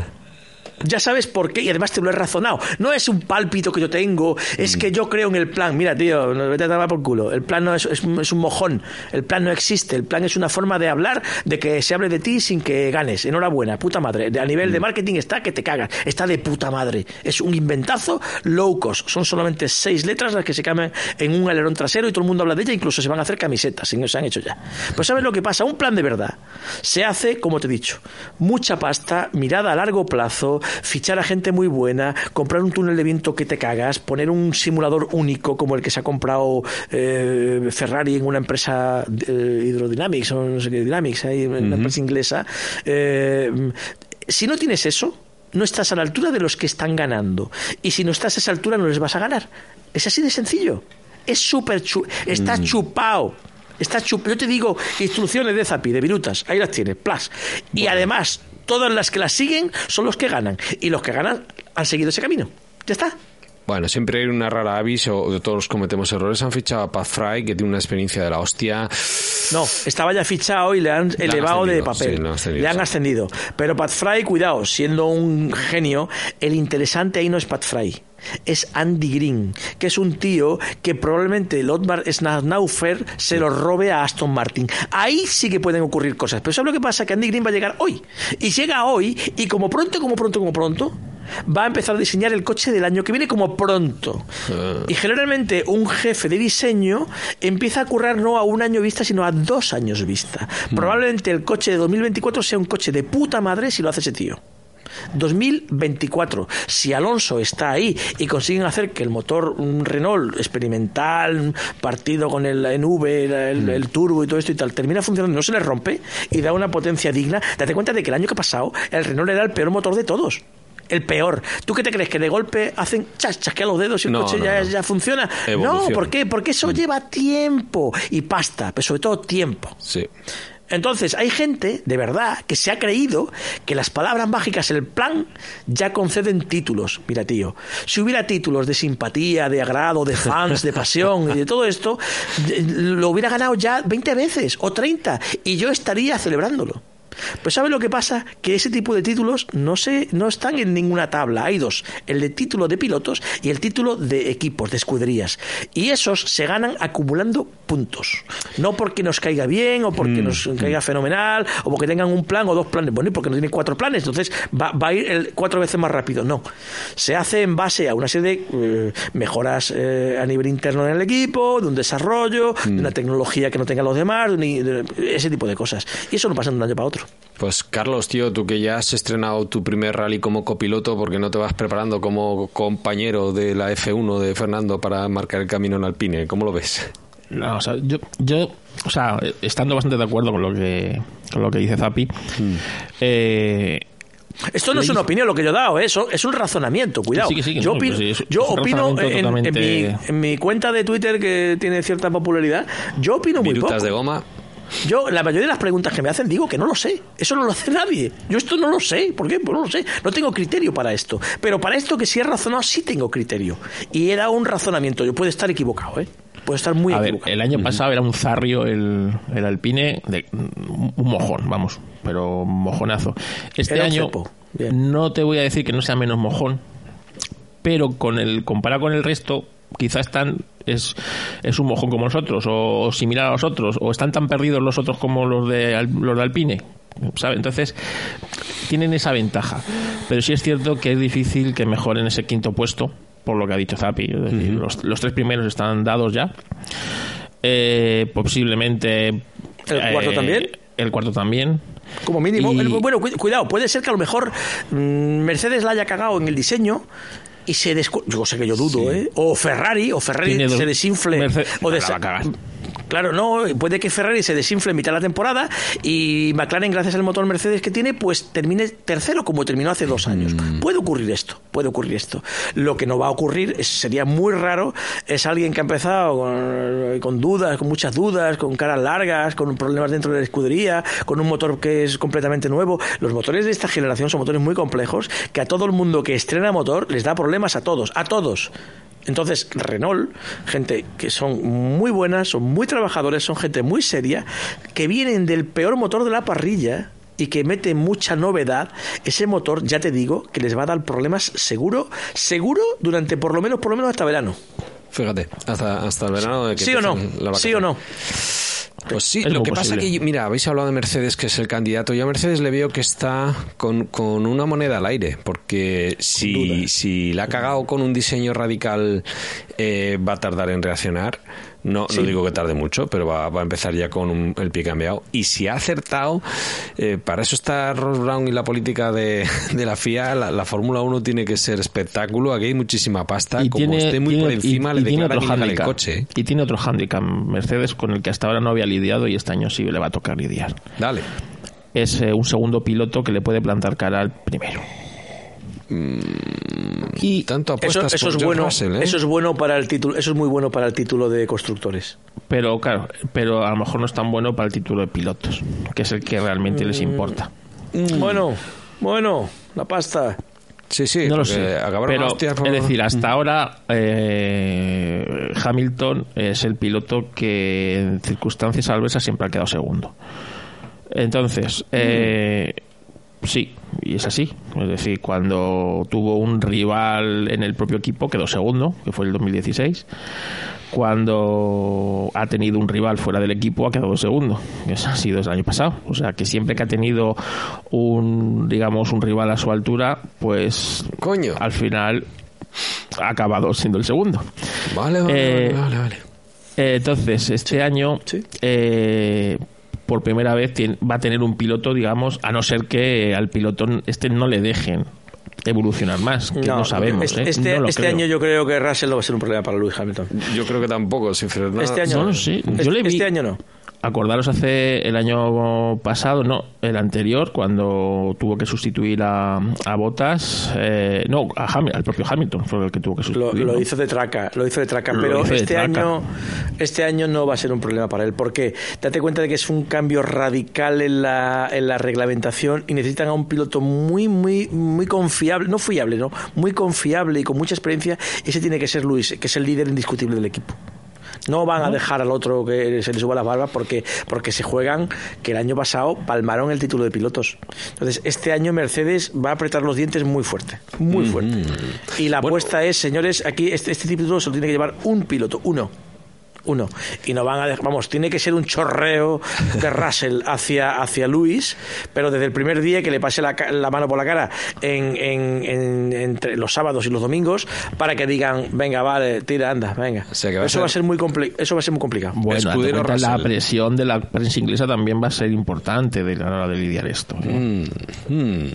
S2: ya sabes por qué y además te lo he razonado. No es un pálpito que yo tengo, es que yo creo en el plan. Mira, tío, no vete a tomar por culo. El plan no es, es, un- es un mojón. El plan no existe. El plan es una forma de hablar, de que se hable de ti sin que ganes. Enhorabuena, puta madre. A nivel de marketing está que te cagas. Está de puta madre. Es un inventazo low cost. Son solamente seis letras las que se cambian en un alerón trasero y todo el mundo habla de ella. Incluso se van a hacer camisetas, se han hecho ya. Pues ¿sabes lo que pasa? Un plan de verdad se hace, como te he dicho, mucha pasta, mirada a largo plazo, fichar a gente muy buena, comprar un túnel de viento que te cagas, poner un simulador único como el que se ha comprado eh, Ferrari en una empresa eh, Hydrodynamics o no sé qué Dynamics, en una empresa inglesa. Eh, si no tienes eso, no estás a la altura de los que están ganando. Y si no estás a esa altura, no les vas a ganar. Es así de sencillo. Es súper chu está chupado. Está chup Yo te digo instrucciones de Zapi, de Virutas. Ahí las tienes, plus. Y además, todas las que las siguen son los que ganan. Y los que ganan han seguido ese camino. Ya está.
S1: Bueno, siempre hay una rara avis o todos cometemos errores. Han fichado a Pat Fry, que tiene una experiencia de la hostia.
S2: No, estaba ya fichado y le han elevado de papel.
S1: sí, ascendido,
S2: le han
S1: sí.
S2: ascendido. Pero Pat Fry, cuidado, siendo un genio, el interesante ahí no es Pat Fry. Es Andy Green, que es un tío que probablemente el Otmar Snaufer se lo robe a Aston Martin. Ahí sí que pueden ocurrir cosas. Pero ¿sabes lo que pasa? Que Andy Green va a llegar hoy. Y llega hoy y como pronto, como pronto, como pronto, va a empezar a diseñar el coche del año que viene como pronto. Y generalmente un jefe de diseño empieza a currar no a un año vista, sino a dos años vista. Probablemente el coche de 2024 sea un coche de puta madre si lo hace ese tío. 2024. Si Alonso está ahí y consiguen hacer que el motor un Renault experimental, partido con el NV, el, el- el turbo y todo esto y tal, termina funcionando, no se le rompe y da una potencia digna, date cuenta de que el año que ha pasado el Renault era el peor motor de todos. El peor. ¿Tú qué te crees? ¿Que de golpe hacen chas, chasquean los dedos y el
S1: No,
S2: coche
S1: no,
S2: ya,
S1: no.
S2: ya funciona? No. ¿por qué? Porque eso lleva tiempo y pasta, pero sobre todo tiempo.
S1: Sí.
S2: Entonces, hay gente, de verdad, que se ha creído que las palabras mágicas, el plan, ya conceden títulos. Mira, tío, si hubiera títulos de simpatía, de agrado, de fans, de pasión y de todo esto, lo hubiera ganado ya 20 veces o 30 y yo estaría celebrándolo. Pues ¿sabe lo que pasa? Que ese tipo de títulos no, se, no están en ninguna tabla. Hay dos, el de título de pilotos y el título de equipos, de escuderías. Y esos se ganan acumulando puntos. No porque nos caiga bien o porque nos caiga fenomenal o porque tengan un plan o dos planes. Bueno, y porque no tienen cuatro planes, entonces va, va a ir el cuatro veces más rápido. No. Se hace en base a una serie de eh, mejoras eh, a nivel interno en el equipo, de un desarrollo, de una tecnología que no tengan los demás, de un- de ese tipo de cosas. Y eso no pasa de un año para otro.
S1: Pues Carlos, tío, tú que ya has estrenado tu primer rally como copiloto, porque no te vas preparando como compañero de la F1 de Fernando para marcar el camino en Alpine? ¿Cómo lo ves?
S3: No, o sea, yo, yo, o sea, estando bastante de acuerdo con lo que, con lo que dice Zapi, eh,
S2: Esto no es una opinión lo que yo he dado, ¿eh? Eso es un razonamiento, cuidado. yo opino, yo opino en, mi, cuenta de Twitter que tiene cierta popularidad, yo opino muy poco.
S1: de goma.
S2: Yo, la mayoría de las preguntas que me hacen, digo que no lo sé. Eso no lo hace nadie. Yo esto no lo sé. ¿Por qué? Pues no lo sé. No tengo criterio para esto. Pero para esto que sí he razonado, sí tengo criterio. Y he dado un razonamiento. Yo puedo estar equivocado, ¿eh? Puede estar muy
S3: a
S2: equivocado.
S3: Ver, el año pasado era un zarrio el, el Alpine, de, un mojón, vamos, pero mojonazo. Este año no te voy a decir que no sea menos mojón, pero con el comparado con el resto, quizás están es, es un mojón como nosotros o, similar a los otros o están tan perdidos los otros como los de los de Alpine ¿sabe? entonces tienen esa ventaja. Pero sí es cierto que es difícil que mejoren ese quinto puesto por lo que ha dicho Zapi los, los, tres primeros están dados ya. Eh, posiblemente
S2: el cuarto
S3: eh,
S2: también
S3: el cuarto también.
S2: Como mínimo. Bueno, cuidado, puede ser que a lo mejor mm, Mercedes la haya cagado en el diseño y se Yo sé que yo dudo, ¿eh? O Ferrari, o Ferrari se desinfle. o de Claro, no, puede que Ferrari se desinfle en mitad de la temporada y McLaren, gracias al motor Mercedes que tiene, pues termine tercero como terminó hace dos años. Mm. Puede ocurrir esto, puede ocurrir esto. Lo que no va a ocurrir, sería muy raro, es alguien que ha empezado con, con, dudas, con muchas dudas, con caras largas, con problemas dentro de la escudería, con un motor que es completamente nuevo. Los motores de esta generación son motores muy complejos que a todo el mundo que estrena motor les da problemas a todos, a todos. Entonces, Renault, gente que son muy buenas, son muy trabajadores, son gente muy seria, que vienen del peor motor de la parrilla y que mete mucha novedad, ese motor, ya te digo, que les va a dar problemas seguro, seguro durante por lo menos, por lo menos hasta verano.
S1: Fíjate, hasta, hasta el verano.
S2: De ¿Sí o no? ¿Sí o no?
S1: Pues sí, lo que pasa que, mira, habéis hablado de Mercedes, que es el candidato. Yo a Mercedes le veo que está con, con una moneda al aire, porque si, si la ha cagado con un diseño radical, eh, va a tardar en reaccionar. No, no digo que tarde mucho, pero va, a empezar ya con el pie cambiado. Y si ha acertado, eh, para eso está Ross Brown y la política de, la FIA. La, Fórmula 1 tiene que ser espectáculo. Aquí hay muchísima pasta.
S3: Y
S1: Como esté muy por encima, le
S3: tiene otro
S1: el coche.
S3: Y tiene otro handicap Mercedes con el que hasta ahora no había lidiado y este año sí le va a tocar lidiar.
S1: Dale.
S3: Es eh, un segundo piloto que le puede plantar cara al primero.
S1: Mm, y tanto apuestas
S2: eso, es bueno ¿eh? eso es bueno para el título eso es muy bueno para el título de constructores
S3: pero claro pero a lo mejor no es tan bueno para el título de pilotos que es el que realmente les mm. importa
S2: mm. bueno bueno la pasta
S1: Sí, sí,
S3: no lo sé. Pero, es decir, hasta ahora eh, Hamilton es el piloto que en circunstancias adversas siempre ha quedado segundo. Entonces, eh, sí, y es así. Es decir, cuando tuvo un rival en el propio equipo, quedó segundo, que fue el 2016. Cuando ha tenido un rival fuera del equipo, ha quedado segundo. Eso ha sido el año pasado. O sea, que siempre que ha tenido un, digamos, un rival a su altura, pues.
S1: Coño.
S3: Al final ha acabado siendo el segundo.
S1: Vale, vale, vale, vale.
S3: Eh, entonces, este año. Eh, por primera vez va a tener un piloto, digamos, a no ser que al piloto este no le dejen evolucionar más, que no, sabemos.
S2: Este,
S3: ¿eh?
S2: este, este año yo creo que Russell no va a ser un problema para Lewis Hamilton.
S1: Yo creo que tampoco, sinceramente.
S2: Este año
S3: no, sí. Yo le vi,
S2: este año no
S3: acordaros hace el año pasado, no, el anterior, cuando tuvo que sustituir a, a Botas, eh, no, a al propio Hamilton fue el que tuvo que sustituir.
S2: Lo, hizo de traca, lo hizo de traca, pero este año, este año no va a ser un problema para él, porque date cuenta de que es un cambio radical en la, en la reglamentación y necesitan a un piloto muy, muy, muy confiable, no fiable, no, muy confiable y con mucha experiencia. Ese tiene que ser Luis, que es el líder indiscutible del equipo. No van a dejar al otro que se le suba las barbas porque, porque se juegan que el año pasado palmaron el título de pilotos. Entonces, este año Mercedes va a apretar los dientes muy fuerte, muy fuerte. Y la apuesta es, señores, aquí este, este título se lo tiene que llevar un piloto, uno uno. Y no van a dejar, vamos, tiene que ser un chorreo de Russell hacia, hacia Luis, pero desde el primer día que le pase la, mano por la cara en, en, entre los sábados y los domingos para que digan, venga, vale, tira, anda, venga. eso, va a ser muy eso va a ser muy complicado.
S3: Bueno, la presión de la prensa inglesa también va a ser importante de la hora de lidiar esto.
S1: ¿eh? Mm, mm.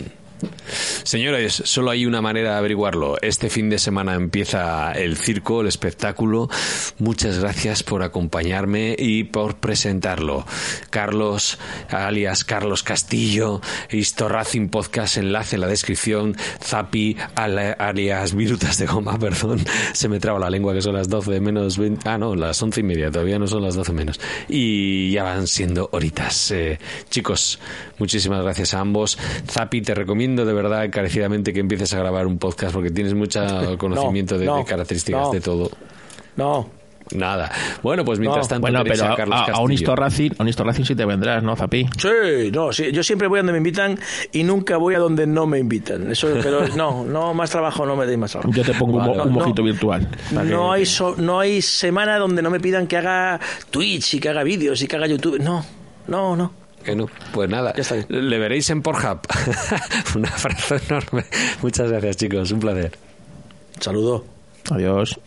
S1: Señores, solo hay una manera de averiguarlo. Este fin de semana empieza el circo, el espectáculo. Muchas gracias por acompañarme y por presentarlo. Carlos, alias Carlos Castillo, Historracing Podcast, enlace en la descripción. Zapi, alias Virutas de Goma, <laughs> perdón. Se me traba la lengua que son las 12 menos 20. Ah, no, las 11 y media, todavía no son las 12 menos. Y ya van siendo horitas. Eh, chicos, muchísimas gracias a ambos. Zapi, te recomiendo de verdad encarecidamente que empieces a grabar un podcast porque tienes mucho <laughs> conocimiento de, características de todo.
S2: No.
S1: Nada. Bueno, pues mientras tanto.
S3: Bueno, pero a, Carlos a, un Historracing, a un sí te vendrás, ¿no, Zapi?
S2: Sí, no, sí, yo siempre voy a donde me invitan y nunca voy a donde no me invitan. Eso, pero <laughs> no, no, más trabajo no me deis más trabajo.
S3: Yo te pongo un, mojito virtual.
S2: No hay, no hay semana donde no me pidan que haga Twitch y que haga vídeos y que haga YouTube. No, no, no.
S1: Que no. Pues nada, le veréis en Pornhub. <laughs> Un abrazo enorme. Muchas gracias, chicos. Un placer.
S2: Saludo.
S3: Adiós.